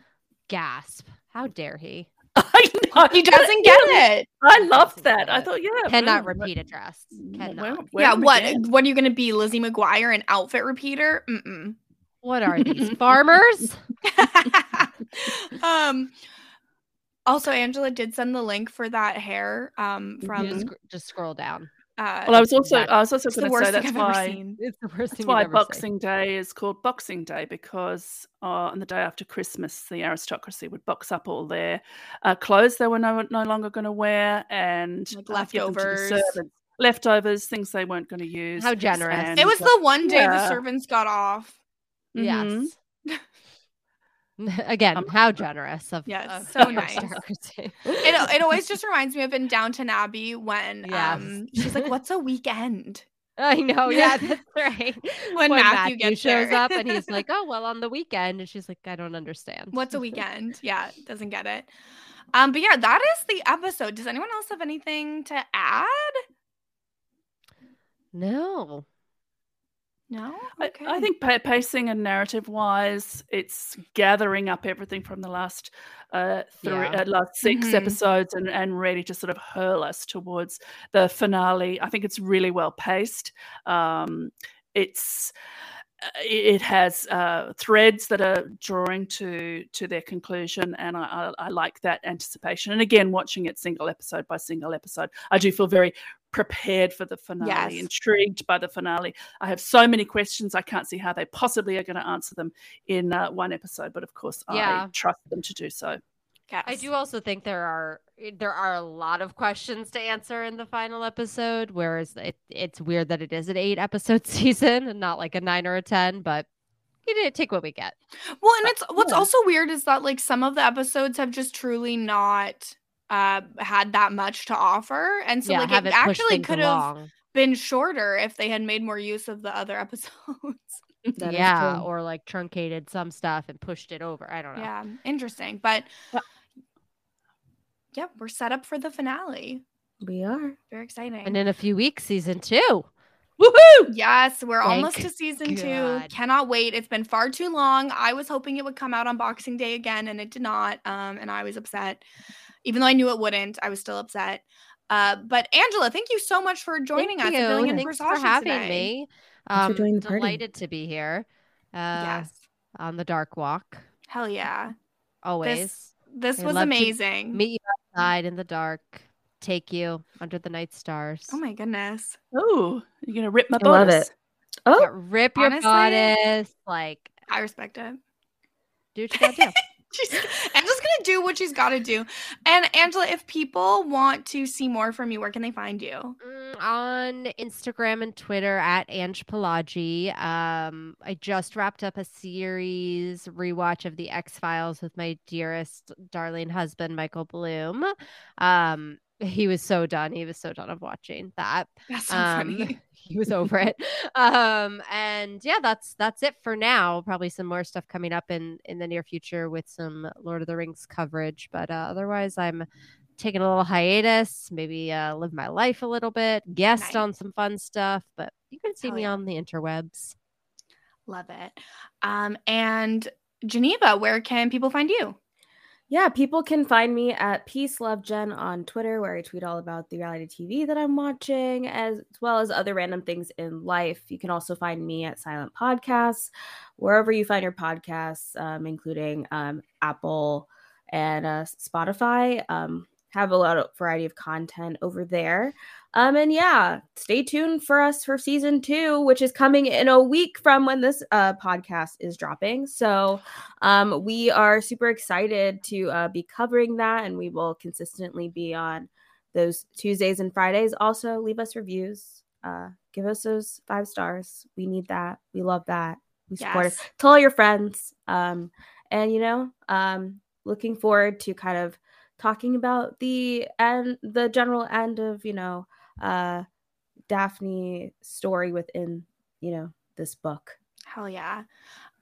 Speaker 4: gasp! How dare he?
Speaker 2: I know.
Speaker 1: he doesn't get it.
Speaker 2: I loved that. I thought, yeah,
Speaker 4: Cannot
Speaker 2: boom,
Speaker 4: repeat a dress.
Speaker 2: wear-
Speaker 4: Cannot.
Speaker 2: wear
Speaker 1: yeah. What?
Speaker 2: again.
Speaker 1: What are you gonna be, Lizzie McGuire, an outfit repeater? Mm-mm.
Speaker 4: What are these farmers?
Speaker 1: um. Also, Angela did send the link for that hair. Um,
Speaker 4: You
Speaker 1: from
Speaker 4: just, just scroll down.
Speaker 1: uh,
Speaker 2: Well, I was also, I was also
Speaker 1: it's
Speaker 2: going to say that's
Speaker 1: I've
Speaker 2: why.
Speaker 4: It's the worst
Speaker 2: that's
Speaker 4: thing
Speaker 2: why
Speaker 4: you've seen.
Speaker 2: Boxing Day is called Boxing Day because uh, on the day after Christmas, the aristocracy would box up all their uh, clothes they were no, no longer going to wear and
Speaker 1: Like
Speaker 2: uh, give them to the
Speaker 1: leftovers.
Speaker 2: leftovers, things they weren't going to use.
Speaker 4: How generous.
Speaker 2: and,
Speaker 1: It was the one day the servants got off.
Speaker 2: mhm.
Speaker 4: Yes. Again,
Speaker 2: Um,
Speaker 4: how generous of
Speaker 1: Yes,
Speaker 4: of
Speaker 1: so nice. It, it always just reminds me of in Downton Abbey when
Speaker 4: Yes.
Speaker 1: um she's like, "What's a weekend?"
Speaker 4: I know, yeah, that's right.
Speaker 1: When Matthew gets
Speaker 4: shows
Speaker 1: there.
Speaker 4: up and he's like, "Oh, well, on the weekend," and she's like, "I don't understand."
Speaker 1: What's a weekend? Yeah, doesn't get it. Um, but yeah, that is the episode. Does anyone else have anything to add?
Speaker 4: No.
Speaker 1: No.
Speaker 2: I,
Speaker 1: Okay.
Speaker 2: I think pa- pacing and narrative wise, it's gathering up everything from the last uh, three,
Speaker 4: Yeah.
Speaker 2: uh, last 6
Speaker 1: Mhm.
Speaker 2: episodes and, and ready to sort of hurl us towards the finale. I think it's really well paced. Um, it's uh, it it has uh, threads that are drawing to to their conclusion, and I, I, I like that anticipation. And again, watching it single episode by single episode, I do feel very prepared for the finale,
Speaker 1: Yes.
Speaker 2: intrigued by the finale. I have so many questions. I can't see how they possibly are going to answer them in uh, one episode, but of course,
Speaker 4: Yeah.
Speaker 2: I trust them to do so.
Speaker 1: Yes.
Speaker 4: I do also think there are there are a lot of questions to answer in the final episode, whereas it, it's weird that it is an eight episode season and not like a nine or a ten. But you did take what we get.
Speaker 1: Well, and it's what's
Speaker 2: yeah.
Speaker 1: also weird is that like some of the episodes have just truly not uh had that much to offer, and so
Speaker 4: yeah,
Speaker 1: like it actually could have been shorter if they had made more use of the other episodes.
Speaker 3: That is
Speaker 4: yeah, or like truncated some stuff and pushed it over. I don't know.
Speaker 1: yeah, interesting, but yeah, we're set up for the finale.
Speaker 3: We are.
Speaker 1: Very exciting.
Speaker 4: And in a few weeks, season two.
Speaker 2: Woohoo!
Speaker 1: Yes, we're
Speaker 4: Thank
Speaker 1: almost to season two. Cannot wait. It's been far too long. I was hoping it would come out on Boxing Day again, and it did not. Um, and I was upset, even though I knew it wouldn't. I was still upset. Uh, but Angela, thank you so much for joining
Speaker 4: Thank
Speaker 1: us
Speaker 4: you.
Speaker 1: and filling in
Speaker 4: Thanks
Speaker 1: for
Speaker 4: for having
Speaker 1: today.
Speaker 4: me.
Speaker 3: Thanks for
Speaker 4: Um,
Speaker 3: joining the party.
Speaker 4: delighted to be here. Uh,
Speaker 1: yes,
Speaker 4: on the dark walk.
Speaker 1: hell yeah.
Speaker 4: Always.
Speaker 1: This this was
Speaker 4: love to
Speaker 1: amazing.
Speaker 4: Meet you outside in the dark. Take you under the night stars.
Speaker 1: Oh my goodness.
Speaker 2: Oh, you're going to rip my
Speaker 3: I love it. Oh,
Speaker 4: Yeah, rip your
Speaker 1: Honestly-
Speaker 4: bodice. Like,
Speaker 1: I respect it.
Speaker 4: do what you gotta do.
Speaker 1: She's, Angela's gonna do what she's got to do. And Angela, if people want to see more from you, where can they find you?
Speaker 4: Mm, on Instagram and Twitter at Ange Pelagi. Um, I just wrapped up a series rewatch of the X Files with my dearest, darling husband, Michael Bloom. Um, he was so done. He was so done of watching that.
Speaker 1: That's so
Speaker 4: Um,
Speaker 1: funny.
Speaker 4: he was over it. Um, and yeah, that's that's it for now. Probably some more stuff coming up in in the near future with some Lord of the Rings coverage. But uh, otherwise, I'm taking a little hiatus. Maybe uh, live my life a little bit. Guest on some fun stuff. But you can see
Speaker 1: Hell
Speaker 4: me
Speaker 1: yeah.
Speaker 4: on the interwebs.
Speaker 1: Love it. Um, and Geneva, where can people find you?
Speaker 3: Yeah, people can find me at Peace Love Gen on Twitter, where I tweet all about the reality TV that I'm watching, as well as other random things in life. You can also find me at Silent Podcasts, wherever you find your podcasts, um, including um, Apple and uh, Spotify. Um, have a lot of variety of content over there. Um, and yeah, stay tuned for us for season two, which is coming in a week from when this uh, podcast is dropping. So um, we are super excited to uh, be covering that, and we will consistently be on those Tuesdays and Fridays. Also, leave us reviews. Uh, give us those five stars. We need that. We love that. We support
Speaker 1: Yes.
Speaker 3: it. Tell all your friends. Um, and you know, um, looking forward to kind of talking about the end, the general end of you know, uh, Daphne story within you know this book.
Speaker 1: Hell yeah.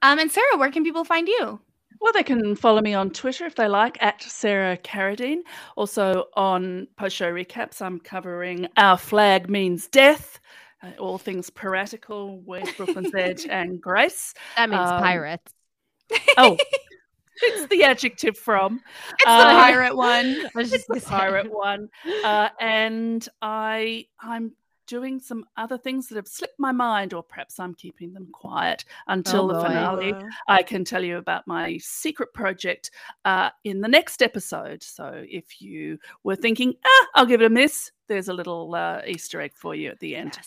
Speaker 1: Um, and Sarah, where can people find you?
Speaker 2: Well, they can follow me on Twitter if they like, at Sarah Carradine. Also on post show recaps, I'm covering Our Flag Means Death, uh, all things piratical with Brooklyn's Edge and Grace.
Speaker 4: That means
Speaker 2: Um,
Speaker 4: pirates.
Speaker 2: Oh, it's the adjective from.
Speaker 1: It's the
Speaker 2: Uh,
Speaker 1: pirate one.
Speaker 2: it's the pirate one. Uh, and I I'm doing some other things that have slipped my mind, or perhaps I'm keeping them quiet until
Speaker 4: Oh,
Speaker 2: the finale. I can tell you about my secret project uh, in the next episode. So if you were thinking, ah, I'll give it a miss, there's a little uh, Easter egg for you at the end.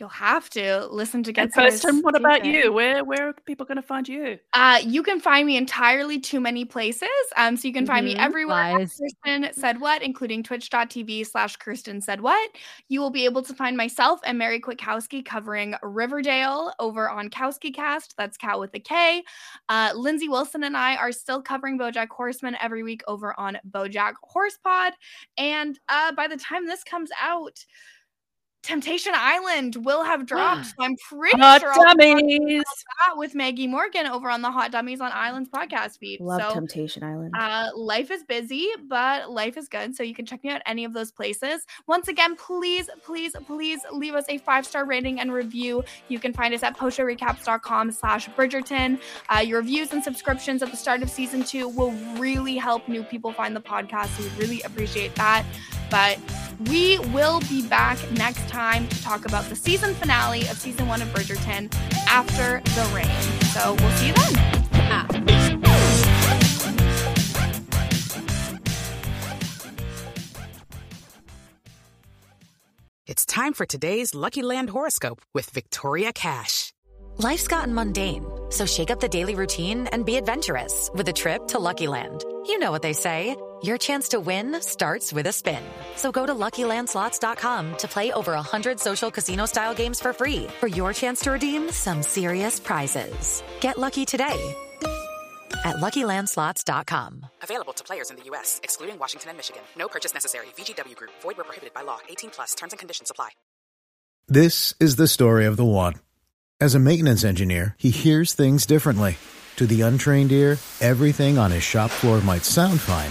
Speaker 1: You'll have to listen to get
Speaker 2: And
Speaker 1: some
Speaker 2: Kirsten, what about you? Where where are people going to find you?
Speaker 1: Uh, you can find me entirely too many places. Um, so you can find me
Speaker 4: Mhm.
Speaker 1: everywhere. at Kirsten said what, including twitch.tv slash Kirsten said what. You will be able to find myself and Mary Kwiatkowski covering Riverdale over on Kowski Cast. That's Cow with a K. Uh, Lindsay Wilson and I are still covering Bojack Horseman every week over on Bojack Horsepod. And uh, by the time this comes out, Temptation Island will have dropped. so I'm pretty
Speaker 2: Hot
Speaker 1: sure
Speaker 2: dummies.
Speaker 1: with Maggie Morgan over on the Hot Dummies on Islands podcast feed.
Speaker 3: Love
Speaker 1: so
Speaker 3: Temptation Island.
Speaker 1: uh, life is busy, but life is good. So you can check me out any of those places. Once again, please, please, please leave us a five star rating and review. You can find us at postshowrecaps.com slash Bridgerton. Uh, your reviews and subscriptions at the start of season two will really help new people find the podcast. So we really appreciate that. But we will be back next time to talk about the season finale of season one of Bridgerton after the rain. So we'll see you then.
Speaker 5: It's time for today's Lucky Land horoscope with Victoria Cash.
Speaker 6: Life's gotten mundane, so shake up the daily routine and be adventurous with a trip to Lucky Land. You know what they say your chance to win starts with a spin. So go to luckylandslots.com to play over 100 social casino style games for free for your chance to redeem some serious prizes. Get lucky today at luckylandslots.com.
Speaker 5: Available to players in the U.S., excluding Washington and Michigan. No purchase necessary. VGW Group, void where prohibited by law. 18 plus terms and conditions apply.
Speaker 7: This is the story of the one. As a maintenance engineer, he hears things differently. To the untrained ear, everything on his shop floor might sound fine,